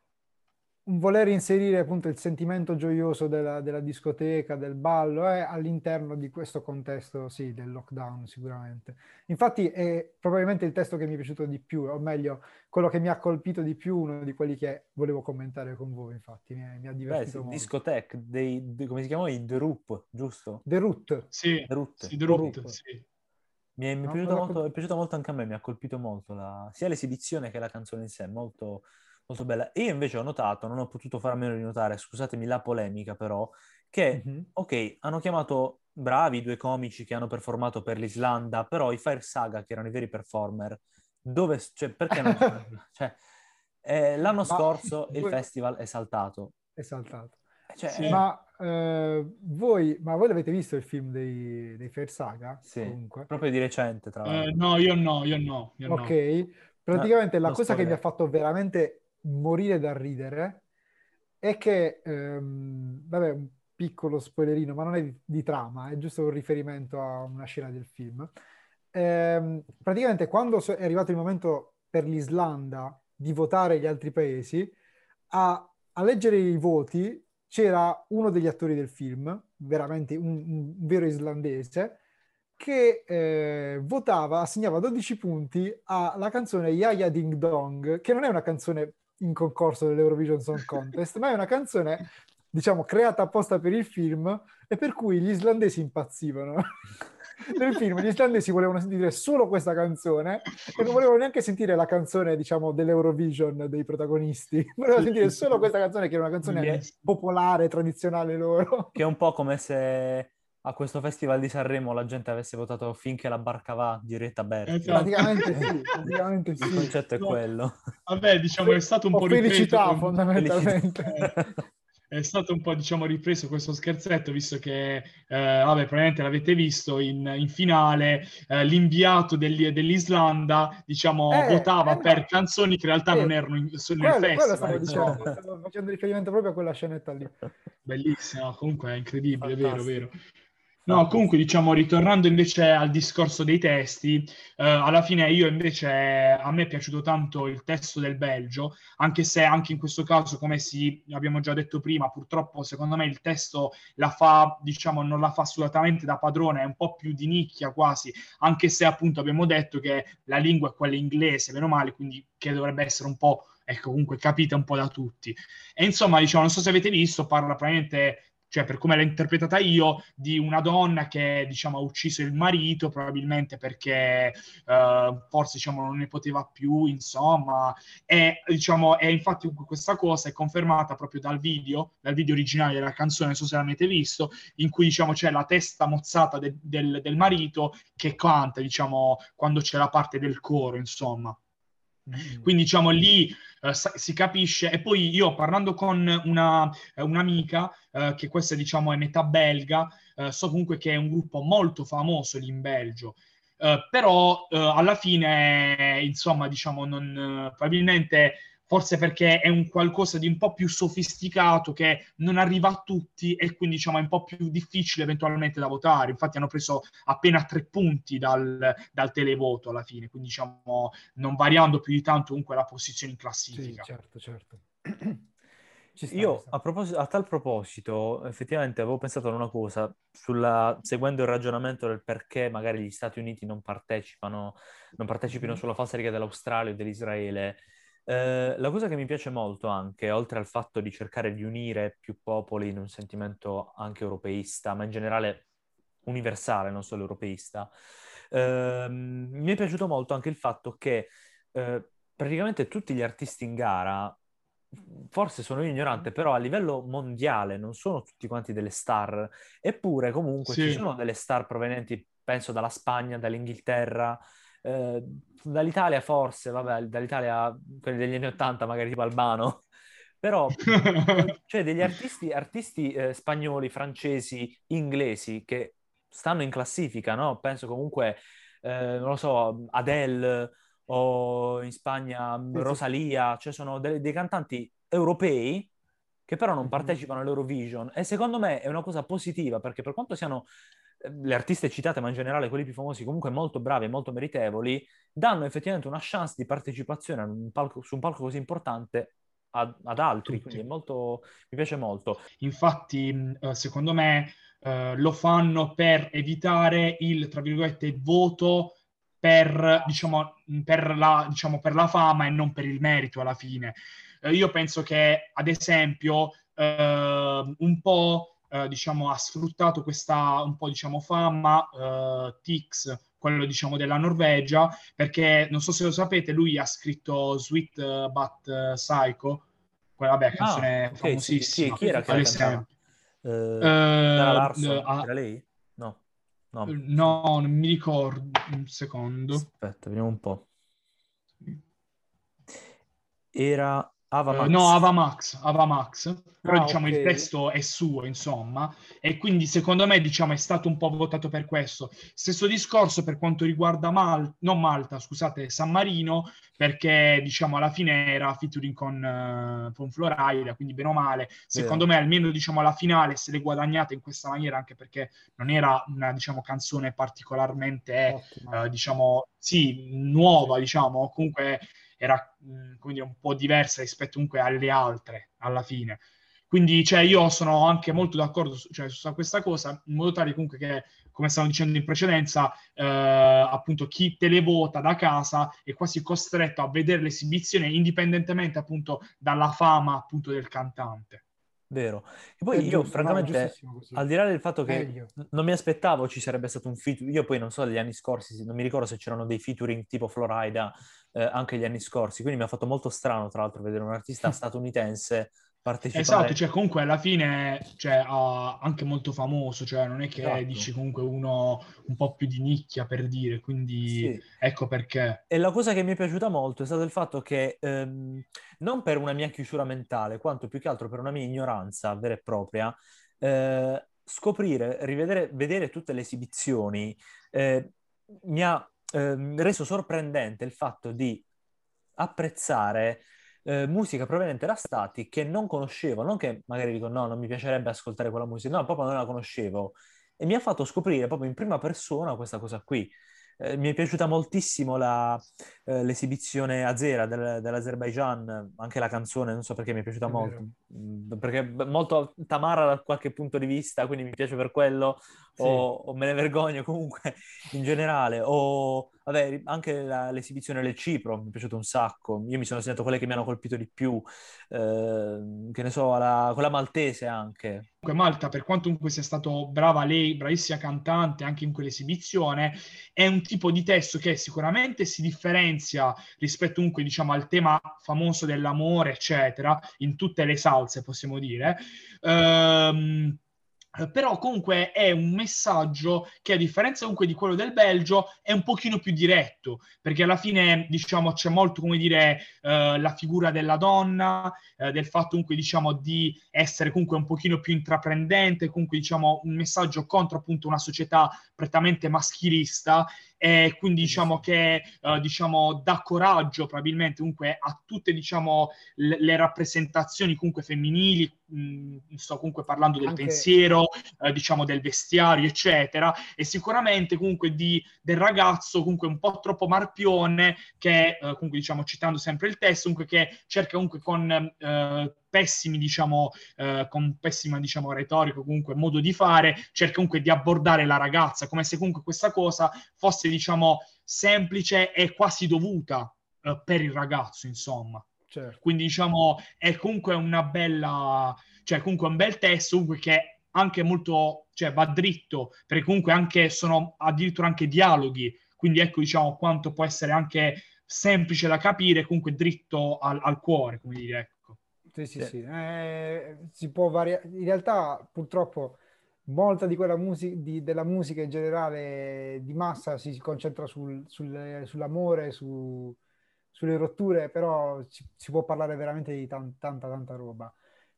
Un voler inserire appunto il sentimento gioioso della, della discoteca, del ballo, eh, all'interno di questo contesto, sì, del lockdown sicuramente. Infatti è probabilmente il testo che mi è piaciuto di più, o meglio, quello che mi ha colpito di più, uno di quelli che volevo commentare con voi, infatti, mi, mi ha Beh, divertito sì, molto. discoteca, dei, dei- come si chiamano? I The Roop, giusto? The Root, Sì, The Root. sì, The Root, sì. Mi è, mi è No, cosa- molto, è piaciuta molto anche a me, mi ha colpito molto la- sia l'esibizione che la canzone in sé, molto, molto bella. Io invece ho notato, non ho potuto fare a meno di notare, scusatemi la polemica però, che, Mhm. ok, hanno chiamato bravi i due comici che hanno performato per l'Islanda, però i Fire Saga, che erano i veri performer, dove, cioè, perché non cioè, eh, l'anno Ma- scorso il voi- festival è saltato. è saltato. Cioè, Sì. eh, Ma, eh, voi, ma voi l'avete visto il film dei, dei Fair Saga? sì, Comunque? proprio di recente, tra Eh, l'altro. no, io no, io no, io no. Ok, praticamente la cosa che mi ha fatto veramente morire da ridere è che, ehm, vabbè, un piccolo spoilerino, ma non è di, di trama, è giusto un riferimento a una scena del film. Ehm, praticamente quando è arrivato il momento per l'Islanda di votare gli altri paesi, a, a leggere i voti c'era uno degli attori del film, veramente un, un vero islandese, che eh, votava, assegnava 12 punti alla canzone Yaya Ding Dong, che non è una canzone in concorso dell'Eurovision Song Contest, ma è una canzone, diciamo, creata apposta per il film e per cui gli islandesi impazzivano. Nel film gli islandesi volevano sentire solo questa canzone e non volevano neanche sentire la canzone, diciamo, dell'Eurovision dei protagonisti. Volevano sentire solo questa canzone che era una canzone popolare, tradizionale loro. Che è un po' come se a questo festival di Sanremo la gente avesse votato finché la barca va diretta Berti. Esatto. Praticamente sì, praticamente Il sì. concetto è No. quello. Vabbè, diciamo, è stato un O po' felicità ripeto, fondamentalmente. Felicità. è stato un po' diciamo ripreso questo scherzetto visto che eh, vabbè probabilmente l'avete visto in, in finale eh, l'inviato degli, dell'Islanda diciamo eh, votava eh, per canzoni che in realtà non erano in, sono quello, nel festival stavo, dicendo, stavo facendo riferimento proprio a quella scenetta lì bellissima comunque è incredibile Fantastico. vero vero No, comunque diciamo, ritornando invece al discorso dei testi, eh, alla fine io invece, a me è piaciuto tanto il testo del Belgio, anche se anche in questo caso, come si, abbiamo già detto prima, purtroppo secondo me il testo la fa, diciamo, non la fa assolutamente da padrone, è un po' più di nicchia quasi, anche se appunto abbiamo detto che la lingua è quella inglese, meno male, quindi che dovrebbe essere un po', ecco, comunque capita un po' da tutti. E insomma, diciamo, non so se avete visto, parla praticamente cioè per come l'ho interpretata io, di una donna che diciamo ha ucciso il marito probabilmente perché uh, forse diciamo non ne poteva più, insomma, e diciamo, e infatti questa cosa è confermata proprio dal video, dal video originale della canzone, non so se l'avete visto, in cui diciamo c'è la testa mozzata de- del, del marito che canta, diciamo, quando c'è la parte del coro, insomma. Mm. Quindi diciamo lì eh, si capisce e poi io parlando con una, eh, un'amica eh, che questa diciamo è metà belga, eh, so comunque che è un gruppo molto famoso lì in Belgio. Uh, però alla fine, insomma, diciamo, non, probabilmente forse perché è un qualcosa di un po' più sofisticato che non arriva a tutti e quindi diciamo è un po' più difficile eventualmente da votare. Infatti hanno preso appena tre punti dal, dal televoto alla fine, quindi diciamo non variando più di tanto comunque la posizione in classifica. Sì, certo, certo. Io a, a, tal proposito, effettivamente avevo pensato a una cosa, sulla, seguendo il ragionamento del perché magari gli Stati Uniti non partecipano, non partecipino mm-hmm. sulla falsa riga dell'Australia o dell'Israele. Eh, la cosa che mi piace molto anche, oltre al fatto di cercare di unire più popoli in un sentimento anche europeista, ma in generale universale, non solo europeista, eh, mi è piaciuto molto anche il fatto che eh, praticamente tutti gli artisti in gara, forse sono ignorante, però a livello mondiale non sono tutti quanti delle star, eppure comunque sì. ci sono delle star provenienti, penso, dalla Spagna, dall'Inghilterra, eh, dall'Italia forse, vabbè, dall'Italia, quelli degli anni Ottanta, magari tipo Albano, però cioè degli artisti, artisti eh, spagnoli, francesi, inglesi che stanno in classifica, no? Penso comunque, eh, non lo so, Adele o in Spagna Rosalia, cioè sono dei, dei cantanti europei che però non partecipano all'Eurovision e secondo me è una cosa positiva perché per quanto siano le artiste citate, ma in generale quelli più famosi, comunque molto bravi e molto meritevoli, danno effettivamente una chance di partecipazione un palco, su un palco così importante ad, ad altri, Tutti. quindi molto, mi piace molto. Infatti, eh, secondo me, eh, lo fanno per evitare il, tra virgolette, voto per, diciamo, per, la, diciamo, per la fama e non per il merito alla fine. Eh, io penso che, ad esempio, eh, un po' eh, diciamo, ha sfruttato questa un po' diciamo, fama, eh, Tix, quello diciamo della Norvegia, perché non so se lo sapete, lui ha scritto Sweet uh, But uh, Psycho, quella vabbè, ah, canzone okay, famosissima. Sì, chi era che ad esempio. Uh, uh, era lei? No. No. no, non mi ricordo. Un secondo. Aspetta, vediamo un po'. Era Avamax. Uh, no, Avamax, Avamax. Però ah, diciamo okay. il testo è suo, insomma, e quindi secondo me diciamo è stato un po' votato per questo. Stesso discorso per quanto riguarda Mal- non Malta, scusate, San Marino, perché diciamo alla fine era featuring con, uh, con Florida, quindi bene o male. Secondo yeah. me almeno diciamo alla finale se l'è guadagnata in questa maniera, anche perché non era una diciamo canzone particolarmente, uh, diciamo, sì, nuova, diciamo, comunque era mh, dire, un po' diversa rispetto comunque alle altre alla fine. Quindi cioè, io sono anche molto d'accordo su, cioè, su, questa cosa, in modo tale comunque che, come stavamo dicendo in precedenza, eh, appunto chi te le vota da casa è quasi costretto a vedere l'esibizione indipendentemente appunto dalla fama appunto del cantante. Vero. E poi è io, giusto, francamente, al di là del fatto che Meglio. non mi aspettavo ci sarebbe stato un featuring, io poi non so degli anni scorsi, non mi ricordo se c'erano dei featuring tipo Florida eh, anche gli anni scorsi, quindi mi ha fatto molto strano, tra l'altro, vedere un artista statunitense partecipare. Esatto, cioè comunque alla fine cioè, ha anche molto famoso, cioè non è che Esatto. dici comunque uno un po' più di nicchia per dire, quindi Sì. ecco perché. E la cosa che mi è piaciuta molto è stato il fatto che, ehm, non per una mia chiusura mentale, quanto più che altro per una mia ignoranza vera e propria, eh, scoprire, rivedere, vedere tutte le esibizioni, eh, mi ha ehm, reso sorprendente il fatto di apprezzare eh, musica proveniente da stati che non conoscevo, non che magari dico no, non mi piacerebbe ascoltare quella musica, no, proprio non la conoscevo. E mi ha fatto scoprire proprio in prima persona questa cosa qui. Eh, mi è piaciuta moltissimo la, eh, l'esibizione azera del- dell'Azerbaijan, anche la canzone, non so perché mi è piaciuta È molto, vero. Mm, perché molto tamara da qualche punto di vista, quindi mi piace per quello, Sì. o, o me ne vergogno comunque in generale, o vabbè, anche la- l'esibizione del Cipro mi è piaciuto un sacco, io mi sono segnato quelle che mi hanno colpito di più, eh, che ne so, la- quella maltese anche. Comunque Malta, per quanto comunque sia stato brava lei, bravissima cantante anche in quell'esibizione, è un tipo di testo che sicuramente si differenzia rispetto comunque diciamo al tema famoso dell'amore, eccetera, in tutte le salse possiamo dire. Ehm, però comunque è un messaggio che a differenza comunque di quello del Belgio è un pochino più diretto, perché alla fine diciamo c'è molto come dire eh, la figura della donna, eh, del fatto comunque diciamo di essere comunque un pochino più intraprendente, comunque diciamo un messaggio contro appunto una società prettamente maschilista e quindi diciamo che eh, diciamo dà coraggio probabilmente comunque a tutte diciamo le, le rappresentazioni comunque femminili, mh, sto comunque parlando del Anche- pensiero, eh, diciamo del vestiario eccetera e sicuramente comunque di, del ragazzo comunque un po' troppo marpione che eh, comunque diciamo citando sempre il testo comunque che cerca comunque con eh, pessimi diciamo eh, con pessima diciamo retorica comunque modo di fare cerca comunque di abbordare la ragazza come se comunque questa cosa fosse diciamo semplice e quasi dovuta eh, per il ragazzo insomma. Certo. quindi diciamo è comunque una bella cioè comunque un bel testo comunque che anche molto cioè va dritto perché comunque anche sono addirittura anche dialoghi. Quindi ecco diciamo quanto può essere anche semplice da capire comunque dritto al, al cuore come dire ecco Sì, sì, Sì. Eh, si può variare. In realtà, purtroppo, molta di quella musica, della musica in generale di massa si concentra sul- sul- sull'amore, su- sulle rotture, però si, si può parlare veramente di tan- tanta, tanta roba.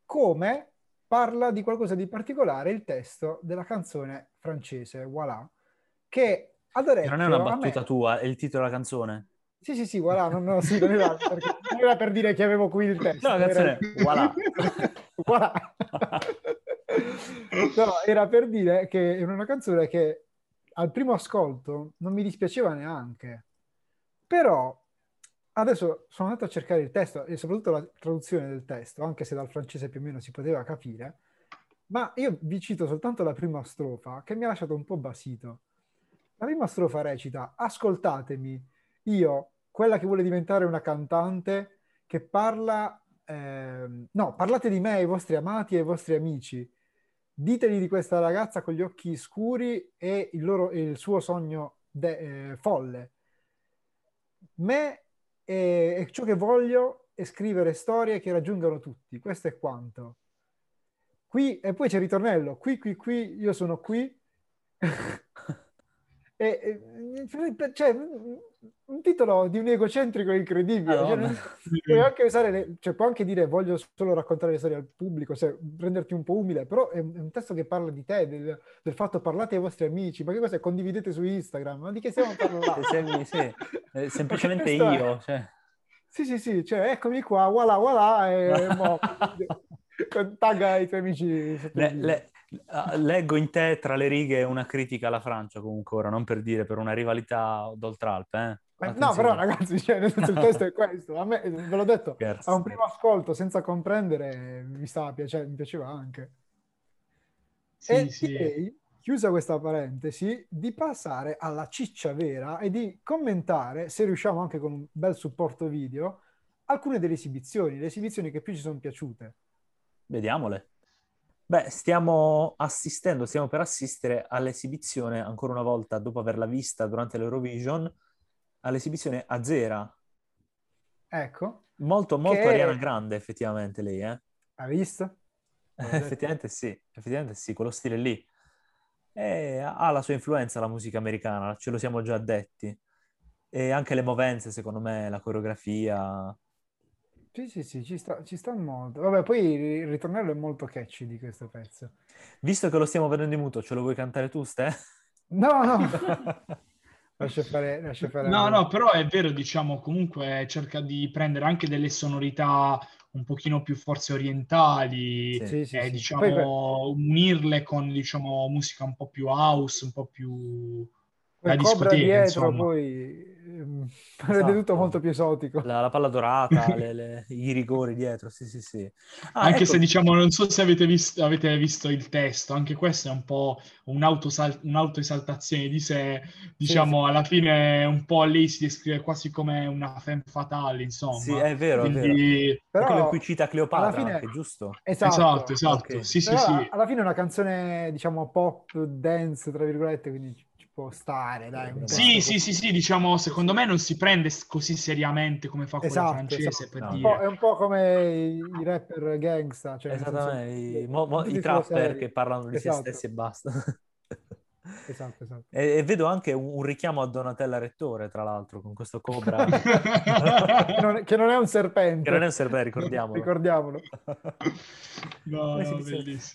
Come parla di qualcosa di particolare il testo della canzone francese, Voilà, che ad non è una orecchio a me- battuta tua, è il titolo della canzone. Sì, sì, sì, voilà, no, no, sì, non era, perché- non era per dire che avevo qui il testo. No, era- voilà. Voilà. No, era per dire che è una canzone che al primo ascolto non mi dispiaceva neanche, però adesso sono andato a cercare il testo e soprattutto la traduzione del testo, anche se dal francese più o meno si poteva capire, ma io vi cito soltanto la prima strofa che mi ha lasciato un po' basito. La prima strofa recita: Ascoltatemi, io, quella che vuole diventare una cantante, che parla. ehm, no, parlate di me ai vostri amati e ai vostri amici. Diteli di questa ragazza con gli occhi scuri e il, loro- il suo sogno de- eh, folle. Me e, e ciò che voglio è scrivere storie che raggiungano tutti. Questo è quanto. Qui, e poi c'è il ritornello. Qui, qui, qui, io sono qui. E, cioè, un titolo di un egocentrico incredibile. Cioè, Madonna. non- puoi anche usare le- cioè, puoi anche dire voglio solo raccontare le storie al pubblico, cioè, renderti un po' umile, però è un, è testo che parla di te, del, del fatto parlate ai vostri amici, ma che cos'è? Condividete su Instagram, ma di che stiamo parlando? Se sembri- sì, eh, semplicemente è- io. Cioè. Sì, sì, sì, cioè eccomi qua, voilà, voilà, e mo, tagga i tuoi amici Le- le- ah, leggo in te tra le righe una critica alla Francia comunque ora, non per dire per una rivalità d'oltralpe. Eh? No, però ragazzi, cioè, nel senso, il testo è questo. A me, ve l'ho detto, Scherzo. a un primo ascolto senza comprendere mi stava piacendo, mi piaceva anche. Sì, e sì. direi, chiusa questa parentesi, di passare alla ciccia vera e di commentare, se riusciamo anche con un bel supporto video, alcune delle esibizioni, le esibizioni che più ci sono piaciute. Vediamole. Beh, stiamo assistendo, stiamo per assistere all'esibizione, ancora una volta, dopo averla vista durante l'Eurovision, all'esibizione Azera. Ecco, Molto, molto Che- Ariana Grande, effettivamente, lei, eh? Hai visto? effettivamente sì, effettivamente sì, quello stile lì. E ha la sua influenza la musica americana, ce lo siamo già detti. E anche le movenze, secondo me, la coreografia. Sì, sì, sì, ci sta, ci sta molto. Vabbè, poi il ritornello è molto catchy di questo pezzo. Visto che lo stiamo vedendo in muto, ce lo vuoi cantare tu, Ste? No, no. lascia fare, lascia fare. No, no, però è vero, diciamo, comunque cerca di prendere anche delle sonorità un pochino più forse orientali, Sì, sì, e sì. diciamo Poi- unirle con diciamo musica un po' più house, un po' più cobra discoteca, dietro insomma. poi ehm, rende Esatto. tutto molto più esotico. La, la palla dorata, le- le- i rigori dietro, sì, sì, sì. Ah, Anche ecco, se diciamo, non so se avete visto, avete visto il testo, anche questo è un po' un'autosal- un'autoesaltazione di sé, diciamo, alla fine un po' lei si descrive quasi come una femme fatale, insomma. Sì, è vero, è vero. Quindi, È Però quello in cui cita Cleopatra, alla fine- anche, giusto? Esatto. esatto, esatto, Ok. sì, sì, Però sì. alla fine è una canzone, diciamo, pop, dance, tra virgolette, quindi può stare, dai. un Sì, sì, sì, sì, diciamo, secondo me non si prende così seriamente come fa quello Esatto, francese, esatto. per No. Un dire. po', è un po' come i, rapper gangsta. Cioè nel senso- Esattamente, i, mo- mo- tutti i trapper che parlano di se Esatto. stessi e basta. Esatto, esatto. E, e vedo anche un, un richiamo a Donatella Rettore, tra l'altro, con questo cobra, che Che non, che non è un serpente. non è un serpente, ricordiamolo. Ricordiamolo. No, no.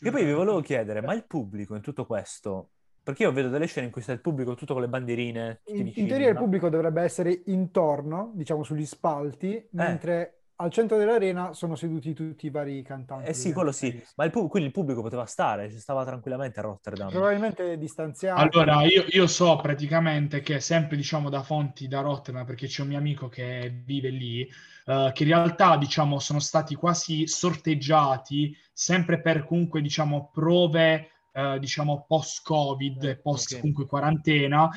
Che poi vi volevo chiedere, ma il pubblico in tutto questo? Perché io vedo delle scene in cui sta il pubblico tutto con le bandierine, In, in teoria il pubblico dovrebbe essere intorno, diciamo sugli spalti, mentre al centro dell'arena sono seduti tutti i vari cantanti. Eh sì, quello sì, ma il pub- quindi il pubblico poteva stare, ci stava tranquillamente a Rotterdam. Probabilmente distanziati. Allora, io, io so praticamente che sempre diciamo da fonti da Rotterdam, perché c'è un mio amico che vive lì, eh, che in realtà diciamo sono stati quasi sorteggiati sempre per comunque diciamo prove eh, diciamo post-Covid, e post ok. comunque quarantena,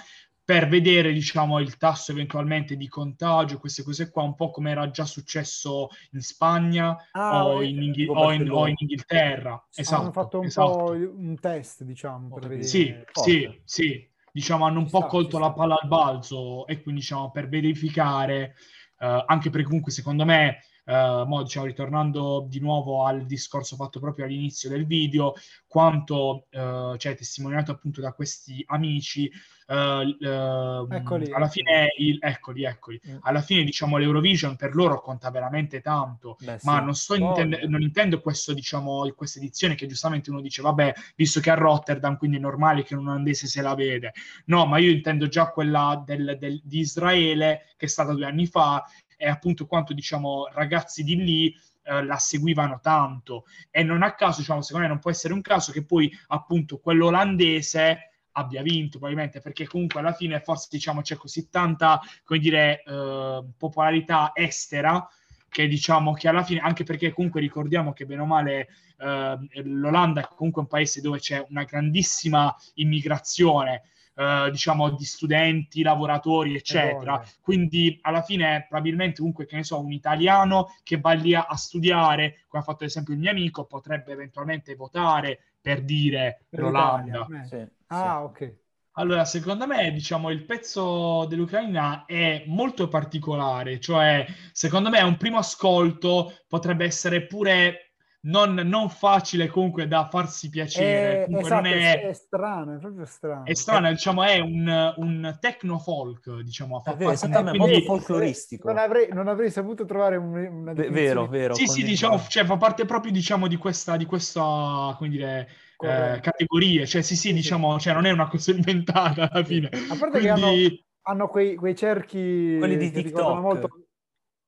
per vedere diciamo il tasso eventualmente di contagio, queste cose qua, un po' come era già successo in Spagna Ah, o, eh, in Inghi- o in- o in Inghilterra. Esatto, hanno fatto un esatto. po' un test, diciamo, per vedere. Sì, Forte. sì, sì, diciamo hanno un Ci po' sta, colto la sta. palla al balzo e quindi diciamo per verificare, eh, anche perché comunque secondo me, eh, mo, diciamo, ritornando di nuovo al discorso fatto proprio all'inizio del video, quanto eh, cioè, testimoniato appunto da questi amici, eh, ehm, Eccoli, alla fine, il, eccoli, eccoli, Mm. alla fine diciamo l'Eurovision per loro conta veramente tanto, Beh, ma sì. non, sto intende- non intendo questo, diciamo, questa edizione che giustamente uno dice, vabbè, visto che è a Rotterdam, quindi è normale che un olandese se la vede. No, ma io intendo già quella del- del- di Israele, che è stata due anni fa, e appunto quanto, diciamo, ragazzi di lì eh, la seguivano tanto. E non a caso, diciamo, secondo me non può essere un caso che poi, appunto, quello olandese abbia vinto probabilmente perché comunque alla fine forse diciamo c'è così tanta come dire eh, popolarità estera che diciamo che alla fine anche perché comunque ricordiamo che bene o male eh, l'Olanda è comunque un paese dove c'è una grandissima immigrazione eh, diciamo di studenti, lavoratori eccetera quindi alla fine probabilmente comunque che ne so un italiano che va lì a, a studiare come ha fatto ad esempio il mio amico potrebbe eventualmente votare per dire Per l'Olanda eh. Sì, Ah, ok. allora, secondo me, diciamo, il pezzo dell'Ucraina è molto particolare, cioè, secondo me, a un primo ascolto potrebbe essere pure non, non facile comunque da farsi piacere. È, Comunque esatto, non è, è, è strano, è proprio strano. è strano, diciamo, è un, un techno folk, diciamo. fa È vero, parte- esattamente, quindi- molto folcloristico. Non avrei, non avrei saputo trovare un, una definizione vero, vero. Sì, sì, diciamo, cioè, fa parte proprio, diciamo, di questa, di questa, come dire, eh, categorie. Cioè, sì, sì, Sì, sì. diciamo, cioè, non è una cosa inventata alla fine. A parte che Quindi... Hanno quei, quei cerchi Quelli di TikTok. molto...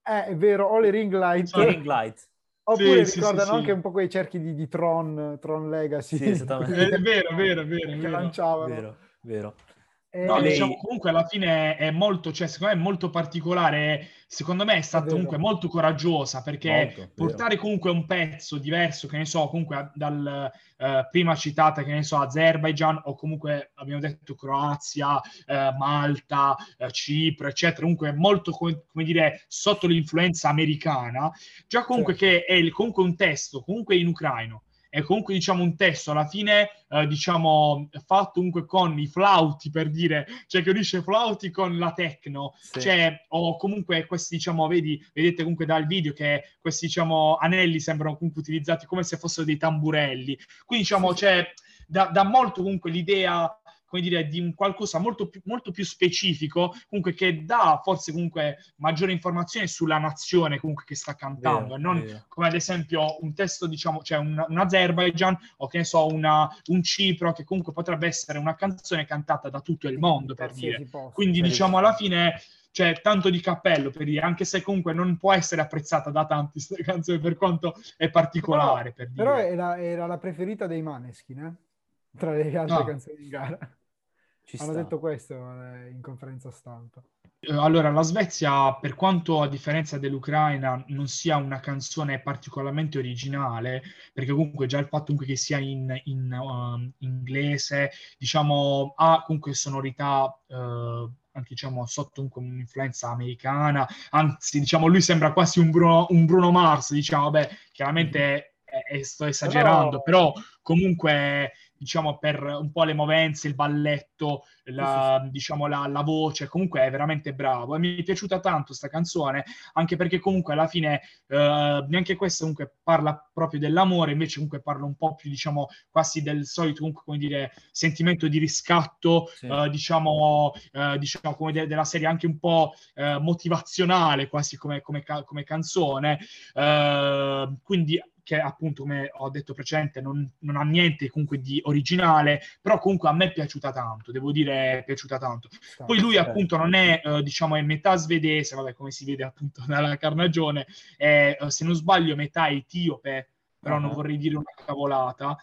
Eh, è vero, o le ring light, ring light. Oppure Sì, ricordano sì, sì. anche un po' quei cerchi di, di Tron, Tron Legacy. Sì, esattamente. È vero, vero, vero, che vero. lanciavano. Vero, vero. Eh, No, lei- diciamo comunque alla fine è molto, cioè secondo me è molto particolare, secondo me è stata vero. comunque molto coraggiosa perché Molto, vero. portare comunque un pezzo diverso, che ne so, comunque dal eh, prima citata, che ne so, Azerbaijan o comunque abbiamo detto Croazia, eh, Malta, eh, Cipro, eccetera, comunque molto come, come dire sotto l'influenza americana, già comunque Certo. che è il- comunque un testo, comunque in ucraino è comunque diciamo un testo alla fine eh, diciamo fatto comunque con i flauti per dire cioè che unisce flauti con la techno sì. cioè o comunque questi diciamo vedi vedete comunque dal video che questi diciamo anelli sembrano comunque utilizzati come se fossero dei tamburelli quindi diciamo sì. c'è da, da molto comunque l'idea come dire, di un qualcosa molto più, molto più specifico, comunque che dà forse comunque maggiore informazione sulla nazione comunque che sta cantando, e non vero. come ad esempio un testo, diciamo, cioè un, un Azerbaijan o che ne so, una, un Cipro, che comunque potrebbe essere una canzone cantata da tutto il mondo, per dire. Posto, Quindi, diciamo, alla fine c'è tanto di cappello per dire, anche se comunque non può essere apprezzata da tanti questa canzone per quanto è particolare. Però, per però era, era, la preferita dei Maneskin, eh? tra le altre no. canzoni in gara. Ci Hanno sta. detto questo eh, in conferenza stampa. Eh, allora, la Svezia, per quanto a differenza dell'Ucraina non sia una canzone particolarmente originale, perché comunque già il fatto comunque che sia in, in uh, inglese, diciamo, ha comunque sonorità uh, anche diciamo sotto un, un'influenza americana, anzi diciamo lui sembra quasi un Bruno, un Bruno Mars, diciamo, beh, chiaramente mm-hmm. sto esagerando, però, però comunque diciamo, per un po' le movenze, il balletto, la, diciamo, la, la, voce, comunque è veramente bravo. E mi è piaciuta tanto questa canzone, anche perché comunque alla fine eh, neanche questa comunque parla proprio dell'amore, invece comunque parla un po' più, diciamo, quasi del solito, comunque, come dire, sentimento di riscatto, sì. eh, diciamo, eh, diciamo, come de- della serie anche un po' eh, motivazionale, quasi come, come, ca- come canzone. Eh, quindi che appunto, come ho detto precedente, non, non, ha niente comunque di originale, però comunque a me è piaciuta tanto, devo dire è piaciuta tanto. Poi lui appunto non è, eh, diciamo, è metà svedese, vabbè, come si vede appunto dalla carnagione, è, eh, se non sbaglio, metà etiope, però uh-huh. non vorrei dire una cavolata.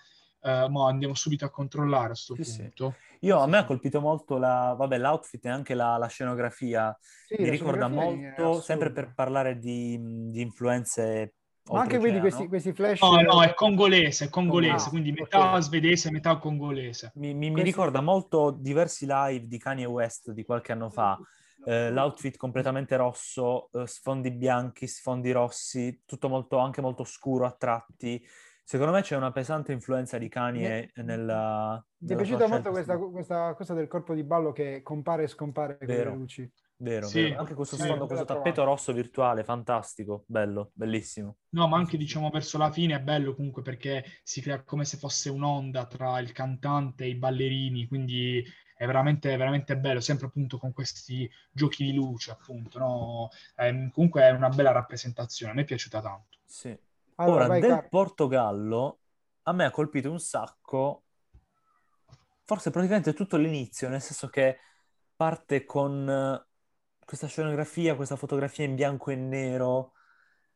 Uh, ma andiamo subito a controllare a questo sì, punto. Sì. Io, a me ha colpito molto la, vabbè, l'outfit e anche la, la scenografia. Sì, Mi la ricorda molto, sempre per parlare di, di influenze ma anche vedi questi, questi, flash... No, no, è congolese, è congolese, ah, quindi metà okay. svedese, metà congolese. Mi, mi, mi, ricorda molto diversi live di Kanye West di qualche anno fa. Eh, l'outfit completamente rosso, eh, sfondi bianchi, sfondi rossi, tutto molto, anche molto scuro a tratti. Secondo me c'è una pesante influenza di Kanye mi, nella... Mi è piaciuta molto questa, questa, cosa del corpo di ballo che compare e scompare con le luci. Vero, sì, vero. Anche questo sfondo, sì, questo tappeto rosso virtuale, fantastico, bello, bellissimo. No, ma anche diciamo verso la fine è bello comunque perché si crea come se fosse un'onda tra il cantante e i ballerini, quindi è veramente, veramente bello, sempre appunto con questi giochi di luce, appunto, no? È, comunque è una bella rappresentazione, a me è piaciuta tanto. Sì. Allora, Ora, vai, del Car- Portogallo, a me ha colpito un sacco, forse praticamente tutto l'inizio, nel senso che parte con questa scenografia, questa fotografia in bianco e nero,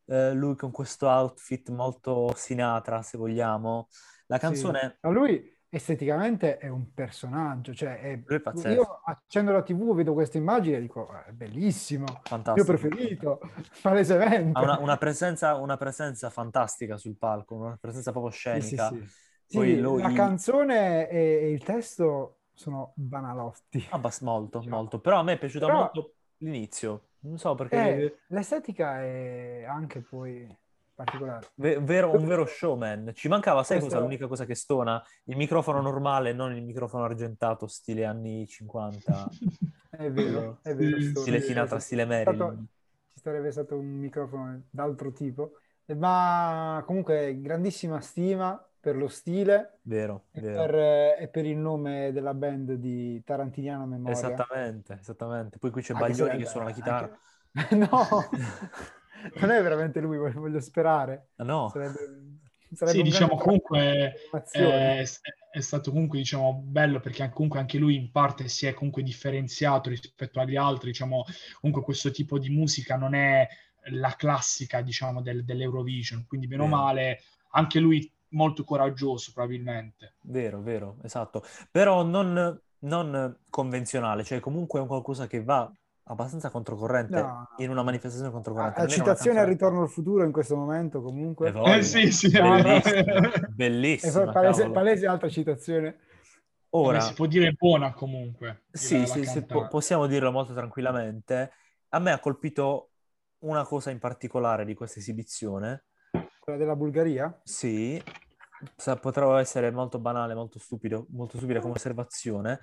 eh, lui con questo outfit molto Sinatra, se vogliamo. La canzone... Sì. Ma lui esteticamente è un personaggio, cioè è... Lui è io accendo la tv, vedo questa immagine e dico, ah, è bellissimo, Fantastico. mio preferito, palesemente. Ha una, una, presenza, una presenza fantastica sul palco, una presenza proprio scenica. Sì, sì, sì. Lui... La canzone e, e, il testo sono banalotti. Ah, molto, diciamo. molto. Però a me è piaciuta Però... molto l'inizio. Non so perché... Eh, l'estetica è anche poi particolare. V- vero, un vero showman. Ci mancava, sai Questo... cosa? L'unica cosa che stona? Il microfono normale, non il microfono argentato, stile anni 50. è vero, è vero. Stile Sinatra, stile Marilyn. Ci sarebbe stato un microfono d'altro tipo. Ma comunque grandissima stima per lo stile vero, e, vero. Per, eh, e, Per, il nome della band di Tarantiniana Memoria. Esattamente, esattamente. Poi qui c'è anche Baglioni che suona la chitarra. Anche... no, non è veramente lui, voglio sperare. Ah, no. Sarebbe, sarebbe sì, diciamo comunque è, è, stato comunque diciamo bello perché comunque anche lui in parte si è comunque differenziato rispetto agli altri, diciamo comunque questo tipo di musica non è la classica diciamo del, dell'Eurovision, quindi meno male anche lui molto coraggioso probabilmente. Vero, vero, esatto. Però non, non convenzionale, cioè comunque è un qualcosa che va abbastanza controcorrente no. in una manifestazione controcorrente. La citazione al ritorno al futuro in questo momento comunque. Eh sì, sì, bellissima. bellissima palese, palese, altra citazione. Ora, si può dire buona comunque. Sì, sì, sì po- possiamo dirlo molto tranquillamente. A me ha colpito una cosa in particolare di questa esibizione, quella della Bulgaria? Sì, potrà essere molto banale, molto stupido, molto stupida come osservazione,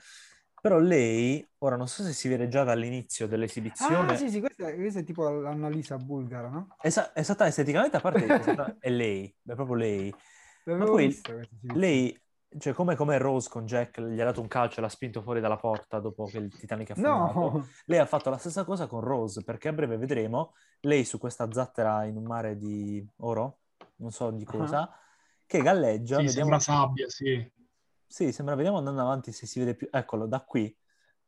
però lei, ora non so se si vede già dall'inizio dell'esibizione, Ah, sì, sì, questa, questa è tipo l'Annalisa bulgara, no? esa- esatta- esteticamente a parte esatta- è lei, è proprio lei. L'avevo poi vista questa esibizione. Lei, cioè come, come Rose con Jack, gli ha dato un calcio e l'ha spinto fuori dalla porta dopo che il Titanic è affondato. No! Lei ha fatto la stessa cosa con Rose, perché a breve vedremo lei su questa zattera in un mare di oro, non so di cosa, che galleggia. Sì, vediamo... sembra sabbia, sì. Sì, sembra, vediamo andando avanti se si vede più. Eccolo, da qui.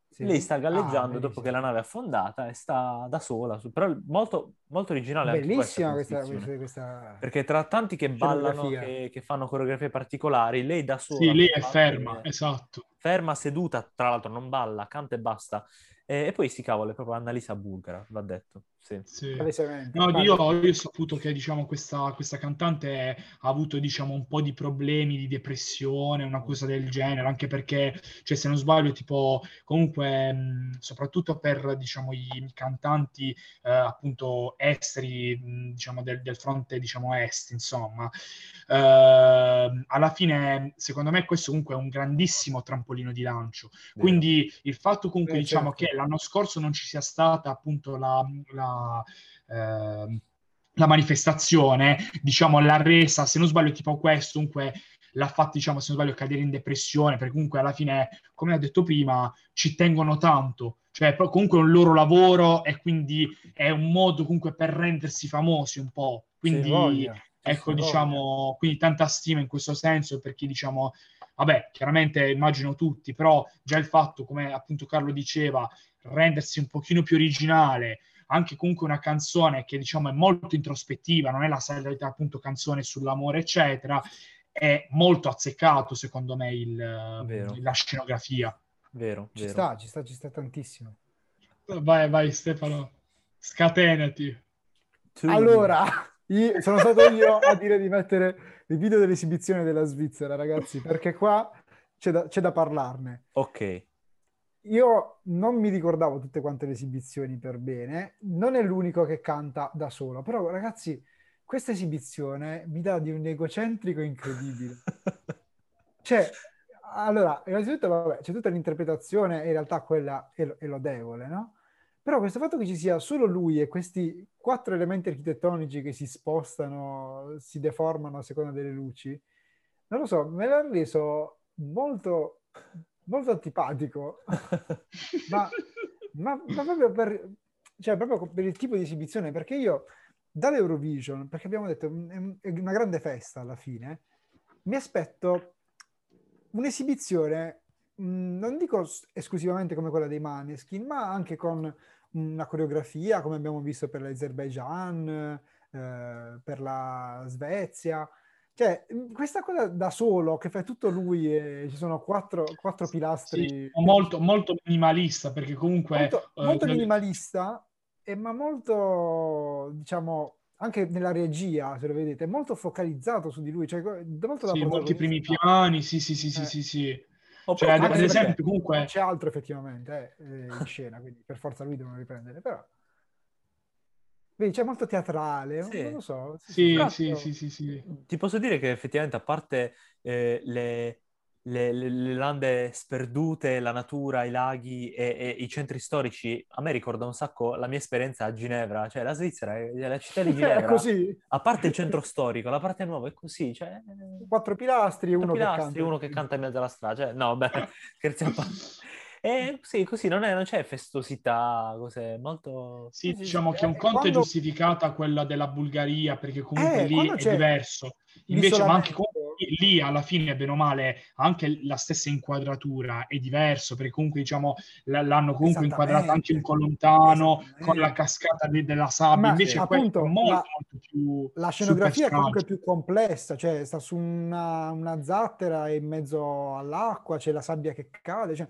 Sì. Lei sta galleggiando Ah, dopo che la nave è affondata e sta da sola. Però molto, molto originale Bellissima questa questa, questa, Perché tra tanti che ballano, che, che fanno coreografie particolari, lei da sola... Sì, lei è ferma, esatto. ferma, seduta, tra l'altro non balla, canta e basta. E, e poi si cavolo, è proprio Annalisa Bulgara, va detto. Sì. Sì. No, io, io ho saputo che diciamo, questa, questa cantante ha avuto diciamo, un po' di problemi di depressione, una cosa del genere, anche perché, cioè, se non sbaglio, tipo, comunque, mh, soprattutto per diciamo, i cantanti eh, appunto esteri, mh, diciamo, del, del fronte diciamo, est, insomma, ehm, alla fine, secondo me, questo comunque è un grandissimo trampolino di lancio. Quindi il fatto comunque, Eh, diciamo, certo. che l'anno scorso non ci sia stata appunto la, la, ehm, la manifestazione, diciamo, l'ha resa, se non sbaglio, tipo questo, comunque l'ha fatto, diciamo, se non sbaglio, cadere in depressione, perché comunque alla fine, come ho detto prima, ci tengono tanto. Cioè, comunque è un loro lavoro e quindi è un modo comunque per rendersi famosi un po'. Quindi, ecco, diciamo, quindi tanta stima in questo senso per chi, diciamo, vabbè, chiaramente immagino tutti, però già il fatto, come appunto Carlo diceva, rendersi un pochino più originale, anche comunque una canzone che diciamo è molto introspettiva, non è la solita appunto canzone sull'amore, eccetera, è molto azzeccato secondo me il, Vero. la scenografia. Vero, Ci vero. sta, ci sta, ci sta tantissimo. Vai, vai Stefano, scatenati. Allora, io- sono stato io a dire di mettere il video dell'esibizione della Svizzera, ragazzi, perché qua c'è da, c'è da parlarne. Ok, Io non mi ricordavo tutte quante le esibizioni per bene, non è l'unico che canta da solo, però ragazzi, questa esibizione mi dà di un egocentrico incredibile. Cioè, allora, innanzitutto, vabbè, c'è tutta l'interpretazione, in realtà quella è, è lodevole, no? Però questo fatto che ci sia solo lui e questi quattro elementi architettonici che si spostano, si deformano a seconda delle luci, non lo so, me l'ha reso molto, molto antipatico. ma, ma- ma proprio per, cioè, proprio per il tipo di esibizione, perché io dall'Eurovision, perché abbiamo detto è è una grande festa alla fine, mi aspetto un'esibizione, mh, non dico esclusivamente come quella dei Maneskin, ma anche con una coreografia, come abbiamo visto per l'Azerbaijan, eh, per la Svezia. Cioè, mh, questa cosa da solo, che fa tutto lui e ci sono quattro, quattro pilastri Sì, molto, molto minimalista perché comunque... molto, eh, molto come- minimalista, e ma molto, diciamo, anche nella regia, se lo vedete, molto focalizzato su di lui, cioè molto Sì, molti primi piani, sì, sì, sì, sì, Eh. sì, sì. Ho Cioè, ad, esempio, comunque... C'è altro effettivamente eh, in scena, quindi per forza lui devono riprendere, però... Vedi, c'è molto teatrale, Sì. non lo so. Sì, sì, sì, sì, sì. Ti posso dire che effettivamente, a parte eh, le, le- le- le lande sperdute, la natura, i laghi e, e i centri storici, a me ricorda un sacco la mia esperienza a Ginevra, cioè la Svizzera è è la città di È Ginevra. così, A parte il centro storico, la parte nuova è così, cioè... quattro pilastri e uno uno che canta in mezzo alla strada, cioè, no, beh, scherzi a parte. E sì, così non, è- non c'è festosità, cose molto... Sì, diciamo che un eh, conto è quando- giustificata quella della Bulgaria, perché comunque Eh, lì è c'è diverso. Invece, ma anche comunque lì alla fine, bene o male, anche la stessa inquadratura è diverso, perché comunque diciamo l'hanno comunque inquadrata anche un po' lontano, con la cascata di- della sabbia, Ma invece appunto, è molto, la- molto più La scenografia è comunque più complessa, cioè sta su una, una zattera in mezzo all'acqua, c'è la sabbia che cade, cioè,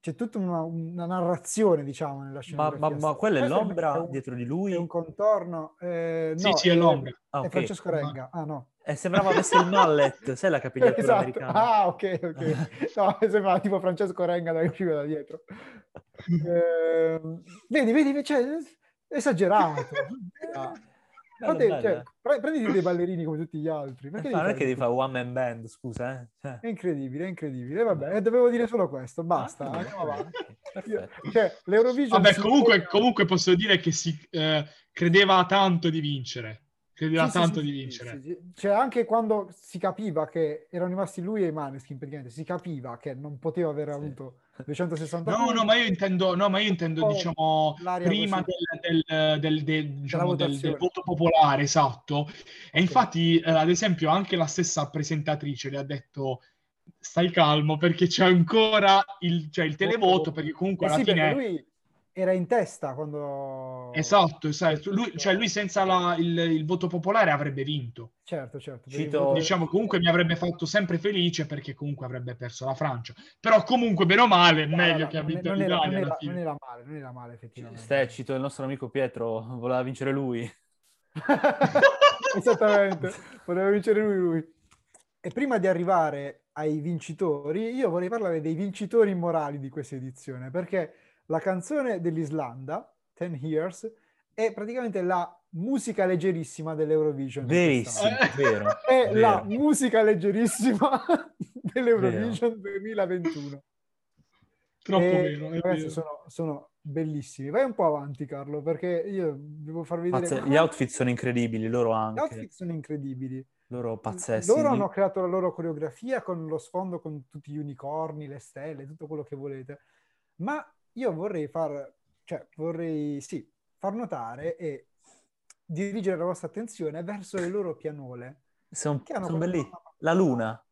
c'è tutta una, una narrazione, diciamo, nella Ma, scenografia. ma- ma quella è l'ombra è un- dietro di lui? È un contorno. eh, Sì, no, sì, è l'ombra. Ah, È ok. Francesco Renga. Ah, no. E sembrava avesse il mallet, sai la capigliatura Esatto. americana? Ah, ok, ok. No, sembrava tipo Francesco Renga da usciva da dietro. Ehm, vedi, vedi, cioè, esagerato. Bello, Fate- bello, cioè, eh. pre- prenditi dei ballerini come tutti gli altri. Perché Eh, ma non è che devi fare one man band, scusa, eh. Cioè... È incredibile, è incredibile. Vabbè, eh, dovevo dire solo questo, basta, Ah, andiamo avanti. perfetto. cioè, l'Eurovision Vabbè, comunque, comunque posso dire che si eh, credeva tanto di vincere. Credeva Sì, sì, tanto sì, di sì, vincere. sì, sì. Cioè, anche quando si capiva che erano rimasti lui e i Maneskin, praticamente, si capiva che non poteva aver Sì. avuto 260 No, punti. no, ma io intendo, no, ma io intendo Oh, diciamo, prima del, del- del- del- diciamo, del- votazione. del voto popolare, esatto. E infatti, eh, ad esempio, anche la stessa presentatrice le ha detto stai calmo perché c'è ancora il, cioè, il televoto, perché comunque Eh alla sì, perché fine... lui era in testa quando... Esatto, esatto. Lui, cioè lui senza la- il, il voto popolare avrebbe vinto. Certo, certo. Cito- Diciamo, comunque mi avrebbe fatto sempre felice perché comunque avrebbe perso la Francia. Però comunque, bene o male, è No, meglio no, che ha non, vinto non era, l'Italia non, alla era, non era male, non era male effettivamente. Ste, cito il nostro amico Pietro, voleva vincere lui. Esattamente, voleva vincere lui, lui. E prima di arrivare ai vincitori, io vorrei parlare dei vincitori immorali di questa edizione, perché la canzone dell'Islanda, Ten Years, è praticamente la musica leggerissima dell'Eurovision. Verissimo, vero. È vero. la musica leggerissima dell'Eurovision 2021. Troppo E, vero, ragazzi, vero. sono, sono bellissimi. Vai un po' avanti, Carlo, perché io devo farvi vedere. Pazze- Gli outfit sono incredibili, loro Gli anche. outfit sono incredibili. Loro pazzeschi. Loro hanno creato la loro coreografia con lo sfondo con tutti gli unicorni, le stelle, tutto quello che volete. Ma io vorrei far, cioè vorrei, sì, far notare e dirigere la vostra attenzione verso le loro pianole. Sono, Che hanno sono quella belli. forma- La luna.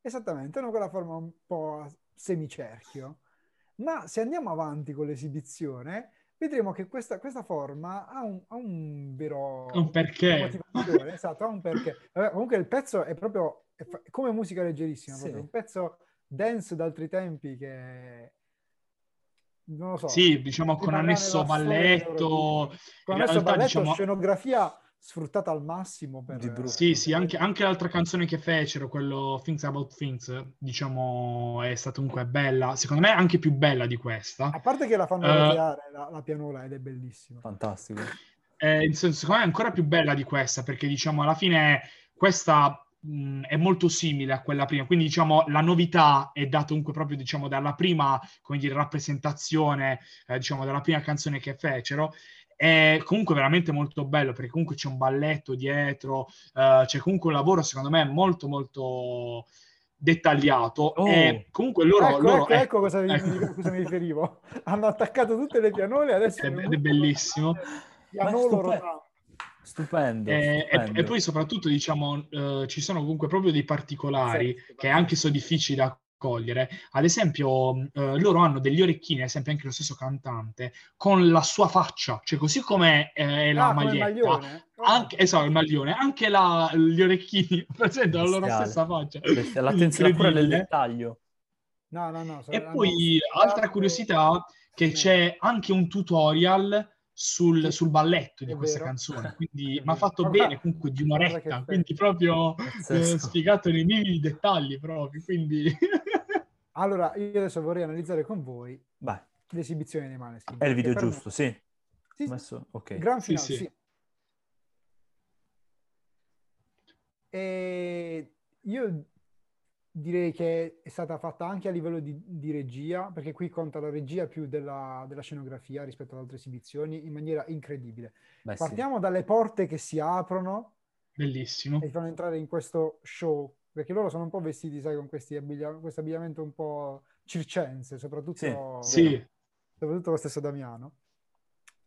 Esattamente, hanno quella forma un po' a semicerchio. Ma se andiamo avanti con l'esibizione, vedremo che questa, questa forma ha un, ha un vero... Un perché. esatto, ha un perché. Vabbè, comunque il pezzo è proprio è fa- come musica leggerissima, Sì. proprio un pezzo dance d'altri tempi che... Non lo so. Sì, diciamo con annesso balletto. Con In adesso realtà, balletto, diciamo- scenografia sfruttata al massimo per... Di brutto. Sì, sì, anche, anche l'altra canzone che fecero, quello Things About Things, diciamo, è stata comunque bella. Secondo me anche più bella di questa. A parte che la fanno Eh, roteare la, la pianola ed è bellissima. Fantastico. Eh, in senso, secondo me è ancora più bella di questa, perché diciamo alla fine questa mh, è molto simile a quella prima, quindi diciamo la novità è data comunque proprio diciamo dalla prima, come dire, rappresentazione, eh, diciamo dalla prima canzone che fecero. È comunque veramente molto bello perché comunque c'è un balletto dietro, eh, c'è comunque un lavoro secondo me molto molto dettagliato Oh. e comunque loro, ecco, loro- ecco, ecco cosa, mi- ecco. cosa mi riferivo. Hanno attaccato tutte le pianole, adesso... Ed è bellissimo. Pianolo stupendo. Stupendo. Eh, e, stupendo. e poi soprattutto diciamo eh, ci sono comunque proprio dei particolari Sì, che anche sono difficili da cogliere. Ad esempio, eh, loro hanno degli orecchini, ad esempio anche lo stesso cantante, con la sua faccia, cioè così come eh, è la Ah, maglietta. maglione? Anche, esatto, il maglione, anche la- gli orecchini presentano la loro stessa faccia. L'attenzione pure del Incredibile. dettaglio. No, no, no. E poi, altra curiosità, che Sì. c'è anche un tutorial sul, Sì, sul balletto di è questa vero. canzone, quindi mi ha fatto Ma guarda- bene comunque di un'oretta, quindi proprio eh, spiegato nei minimi dettagli proprio, quindi... Allora, io adesso vorrei analizzare con voi Vai, l'esibizione dei Maneskin. è il video giusto, sì. me- Sì, sì, Messo- ok. Gran Sì, finale, sì. sì. E io direi che è stata fatta anche a livello di, di regia, perché qui conta la regia più della, della scenografia rispetto ad altre esibizioni in maniera incredibile. Beh, sì. Partiamo dalle porte che si aprono Bellissimo. e fanno entrare in questo show, perché loro sono un po' vestiti, sai, con questo abbigliamento un po' circense, soprattutto, Sì, soprattutto lo stesso Damiano.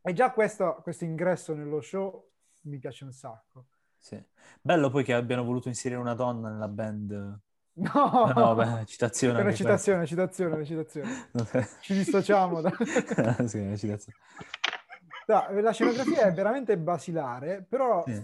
E già questo, questo ingresso nello show mi piace un sacco. Sì. Bello poi che abbiano voluto inserire una donna nella band. No, No, beh, citazione. È una citazione, citazione, una citazione. Ci dissociamo. da- sì, una citazione. No, la scenografia è veramente basilare, però Sì.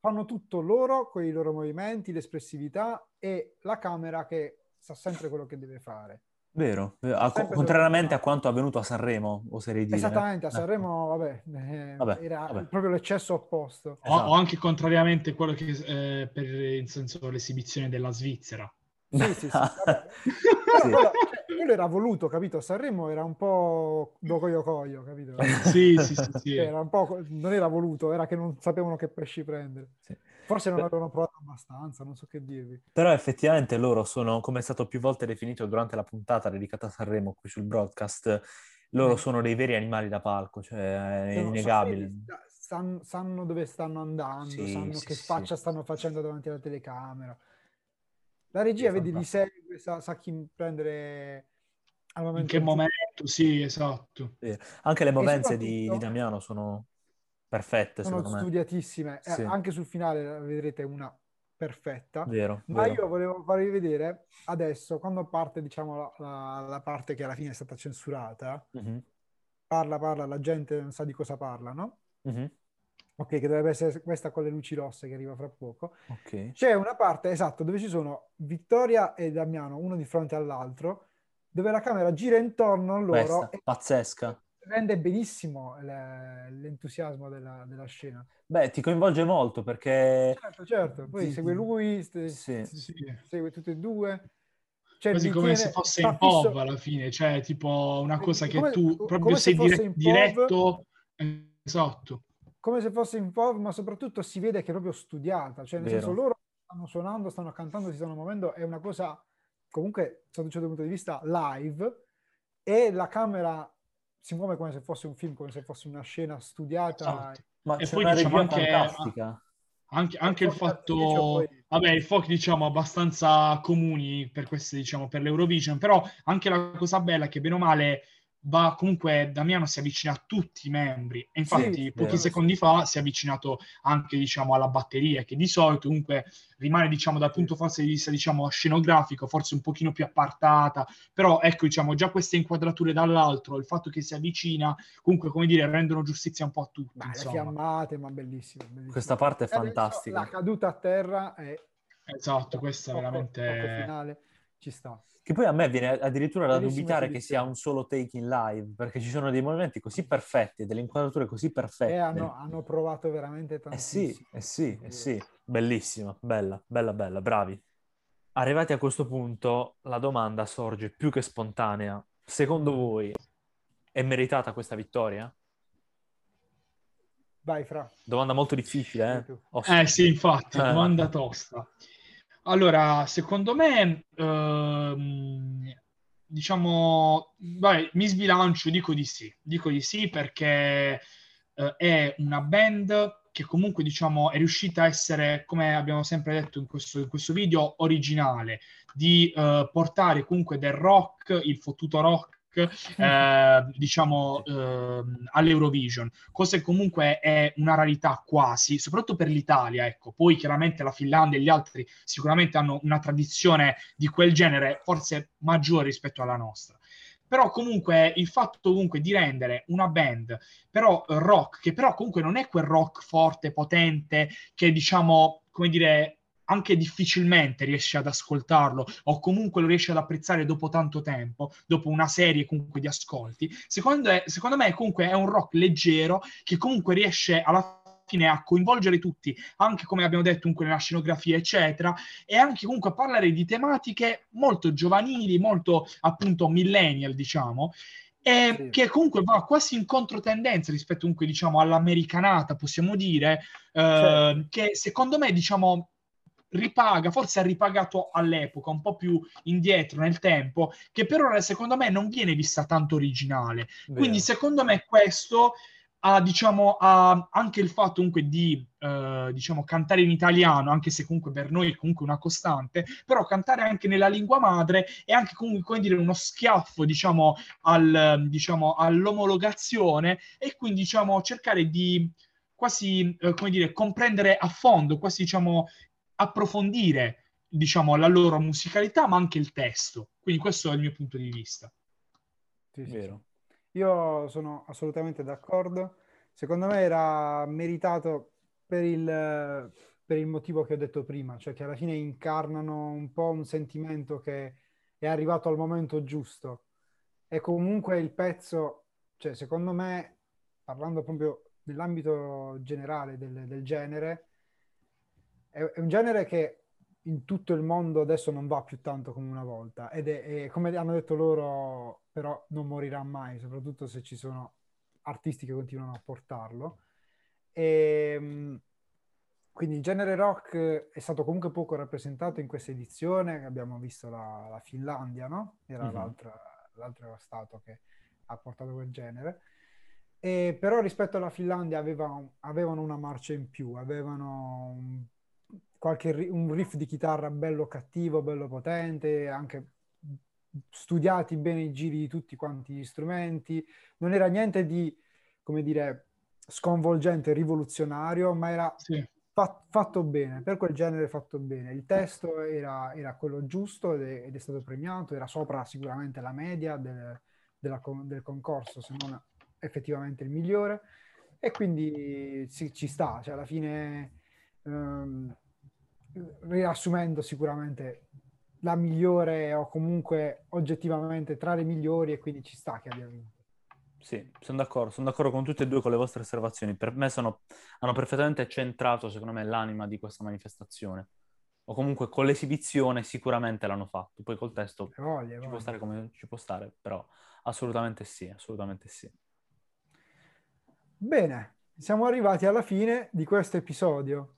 fanno tutto loro con i loro movimenti, l'espressività e la camera che sa sempre quello che deve fare. Vero. Ah, co- Sempre contrariamente a quanto avvenuto a Sanremo, oserei dire. Esattamente, a Eh. Sanremo, vabbè, eh, Vabbè, era vabbè. proprio l'eccesso opposto. o, Esatto. o anche contrariamente quello che eh, per in senso l'esibizione della Svizzera. Sì, sì, sì. Sì. quello, cioè, quello era voluto, capito? Sanremo era un po' docoio coio, capito? Sì, sì, sì, sì. Cioè, era un po', non era voluto, era che non sapevano che pesci prendere. Sì. Forse non avevano provato abbastanza, non so che dirvi. Però effettivamente loro sono, come è stato più volte definito durante la puntata dedicata a Sanremo qui sul broadcast, loro sono dei veri animali da palco, cioè è Sono- innegabile. sanno, sanno dove stanno andando, Sì, sanno sì, che faccia stanno facendo davanti alla telecamera. La regia, vedi, li segue, sa, sa chi prendere al In che momento? Sì, esatto. Sì. Anche le movenze di, di Damiano sono perfette, sono secondo me. studiatissime. Eh, Sì, anche sul finale vedrete una perfetta. vero, Ma vero. io volevo farvi vedere adesso, quando parte, diciamo, la, la- la parte che alla fine è stata censurata, Mhm, parla, parla, la gente non sa di cosa parla, no? mhm. Ok, che dovrebbe essere questa con le luci rosse che arriva fra poco. Ok. C'è una parte, esatto, dove ci sono Vittoria e Damiano, uno di fronte all'altro, dove la camera gira intorno a loro Questa, e pazzesca. rende benissimo le- l'entusiasmo della, della scena. Beh, ti coinvolge molto perché... Certo, certo, poi ti- segue lui, st- Sì. Sì. segue tutti e due. Cioè, Quasi come tiene- se fosse in fisso- POV alla fine, cioè tipo una cosa che come- tu come proprio se sei dire- in POV. diretto. Esatto. Come se fosse in POV, ma soprattutto si vede che è proprio studiata, cioè nel Vero. senso loro stanno suonando, stanno cantando, si stanno muovendo, è una cosa comunque, sotto un certo punto di vista, live e la camera si muove come se fosse un film, come se fosse una scena studiata. Esatto. Ma E c'è poi una diciamo anche- fantastica. Anche, anche il fatto, poi- vabbè, i fuochi diciamo abbastanza comuni per queste, diciamo, per l'Eurovision, però anche la cosa bella è che bene o male va comunque Damiano si avvicina a tutti i membri e infatti Sì, pochi vero. secondi fa si è avvicinato anche diciamo alla batteria che di solito comunque rimane diciamo dal punto forse di vista diciamo scenografico forse un pochino più appartata però ecco diciamo già queste inquadrature dall'altro il fatto che si avvicina comunque come dire rendono giustizia un po' a tutti Ma le fiammate, ma bellissimo. bellissimo. Questa parte è fantastica. La caduta a terra è esatto questa è veramente ci sta. Che poi a me viene addirittura da Bellissima dubitare che sia un solo take in live, perché ci sono dei movimenti così perfetti, delle inquadrature così perfette. E hanno, hanno provato veramente Eh tantissimo. sì, eh sì, eh sì, bellissima, bella, bella, bella, bravi. Arrivati a questo punto, la domanda sorge più che spontanea. Secondo voi è meritata questa vittoria? Vai, Fra. Domanda molto difficile, eh? Oh, Eh sì, infatti, Eh. domanda tosta. Allora, secondo me, ehm, diciamo, vai, mi sbilancio, dico di sì, dico di sì perché eh, è una band che comunque, diciamo, è riuscita a essere, come abbiamo sempre detto in questo, in questo video, originale, di eh, portare comunque del rock, il fottuto rock, eh, diciamo, ehm, all'Eurovision, cosa che comunque è una rarità quasi, soprattutto per l'Italia, ecco. Poi chiaramente la Finlandia e gli altri sicuramente hanno una tradizione di quel genere forse maggiore rispetto alla nostra. Però comunque il fatto comunque di rendere una band però eh, rock, che però comunque non è quel rock forte, potente, che diciamo, come dire, anche difficilmente riesce ad ascoltarlo o comunque lo riesce ad apprezzare dopo tanto tempo, dopo una serie comunque di ascolti, secondo, secondo me comunque è un rock leggero che comunque riesce alla fine a coinvolgere tutti, anche come abbiamo detto comunque nella scenografia eccetera, e anche comunque a parlare di tematiche molto giovanili, molto appunto millennial diciamo, e Sì. che comunque va quasi in controtendenza rispetto comunque diciamo all'americanata possiamo dire, eh, Certo. che secondo me diciamo ripaga, forse ha ripagato all'epoca, un po' più indietro nel tempo, che per ora secondo me non viene vista tanto originale. Quindi secondo me questo ha, diciamo, ha anche il fatto comunque di eh, diciamo, cantare in italiano, anche se comunque per noi è comunque una costante, però cantare anche nella lingua madre è anche comunque come dire, uno schiaffo diciamo, al, diciamo, all'omologazione e quindi diciamo, cercare di quasi eh, come dire, comprendere a fondo, quasi diciamo, approfondire diciamo, la loro musicalità, ma anche il testo. Quindi questo è il mio punto di vista. Sì, sì, Vero. sì. Io sono assolutamente d'accordo. Secondo me era meritato per il, per il motivo che ho detto prima, cioè che alla fine incarnano un po' un sentimento che è arrivato al momento giusto. E comunque il pezzo, cioè secondo me, parlando proprio dell'ambito generale del, del genere, è, un genere che in tutto il mondo adesso non va più tanto come una volta ed è, è, come hanno detto loro, però non morirà mai, soprattutto se ci sono artisti che continuano a portarlo. E, ehm, quindi il genere rock è stato comunque poco rappresentato in questa edizione, abbiamo visto la, la Finlandia, no? Era mm-hmm. l'altro stato che ha portato quel genere. E però rispetto alla Finlandia avevano, avevano una marcia in più, avevano un, qualche, un riff di chitarra bello cattivo, bello potente, anche studiati bene i giri di tutti quanti gli strumenti. Non era niente di, come dire, sconvolgente, rivoluzionario, ma era sì fatto bene, per quel genere fatto bene. Il testo era, era quello giusto ed è, ed è, stato premiato, era sopra sicuramente la media del, della, del concorso, se non effettivamente il migliore. E quindi sì, ci sta, cioè alla fine, ehm, riassumendo sicuramente la migliore o comunque oggettivamente tra le migliori e quindi ci sta che abbia vinto. Sì, sono d'accordo, sono d'accordo con tutte e due con le vostre osservazioni. Per me sono, hanno perfettamente centrato, secondo me, l'anima di questa manifestazione. O comunque con l'esibizione sicuramente l'hanno fatto. Poi col testo voglia, ci voglia. può stare come ci può stare, però assolutamente sì, assolutamente sì. Bene, siamo arrivati alla fine di questo episodio.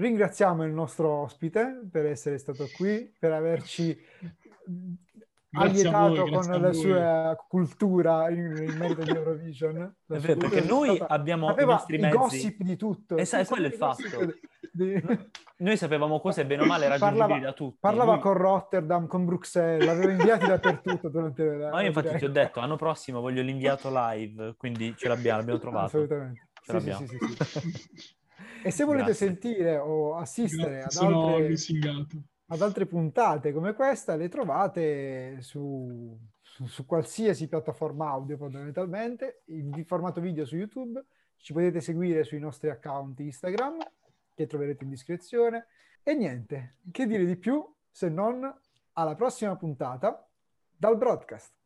Ringraziamo il nostro ospite per essere stato qui, per averci allietato voi, con la sua cultura in, in merito di Eurovision. Vero, perché noi stata... abbiamo i nostri mezzi. gossip di tutto. Esatto, quello è il fatto. Di... Noi sapevamo cose bene o male raggiungibili parlava, da tutti. Parlava Lui... con Rotterdam, con Bruxelles, l'aveva inviati dappertutto durante la... Ma io infatti ti ho detto, l'anno prossimo voglio l'inviato live, quindi ce l'abbiamo, l'abbiamo trovato. Assolutamente. Ce sì, l'abbiamo. Sì, sì, e se volete Grazie. sentire o assistere Grazie, ad altre... ad altre puntate come questa le trovate su, su, su, qualsiasi piattaforma audio fondamentalmente, in formato video su YouTube, ci potete seguire sui nostri account Instagram che troverete in descrizione e niente, che dire di più se non alla prossima puntata dal broadcast.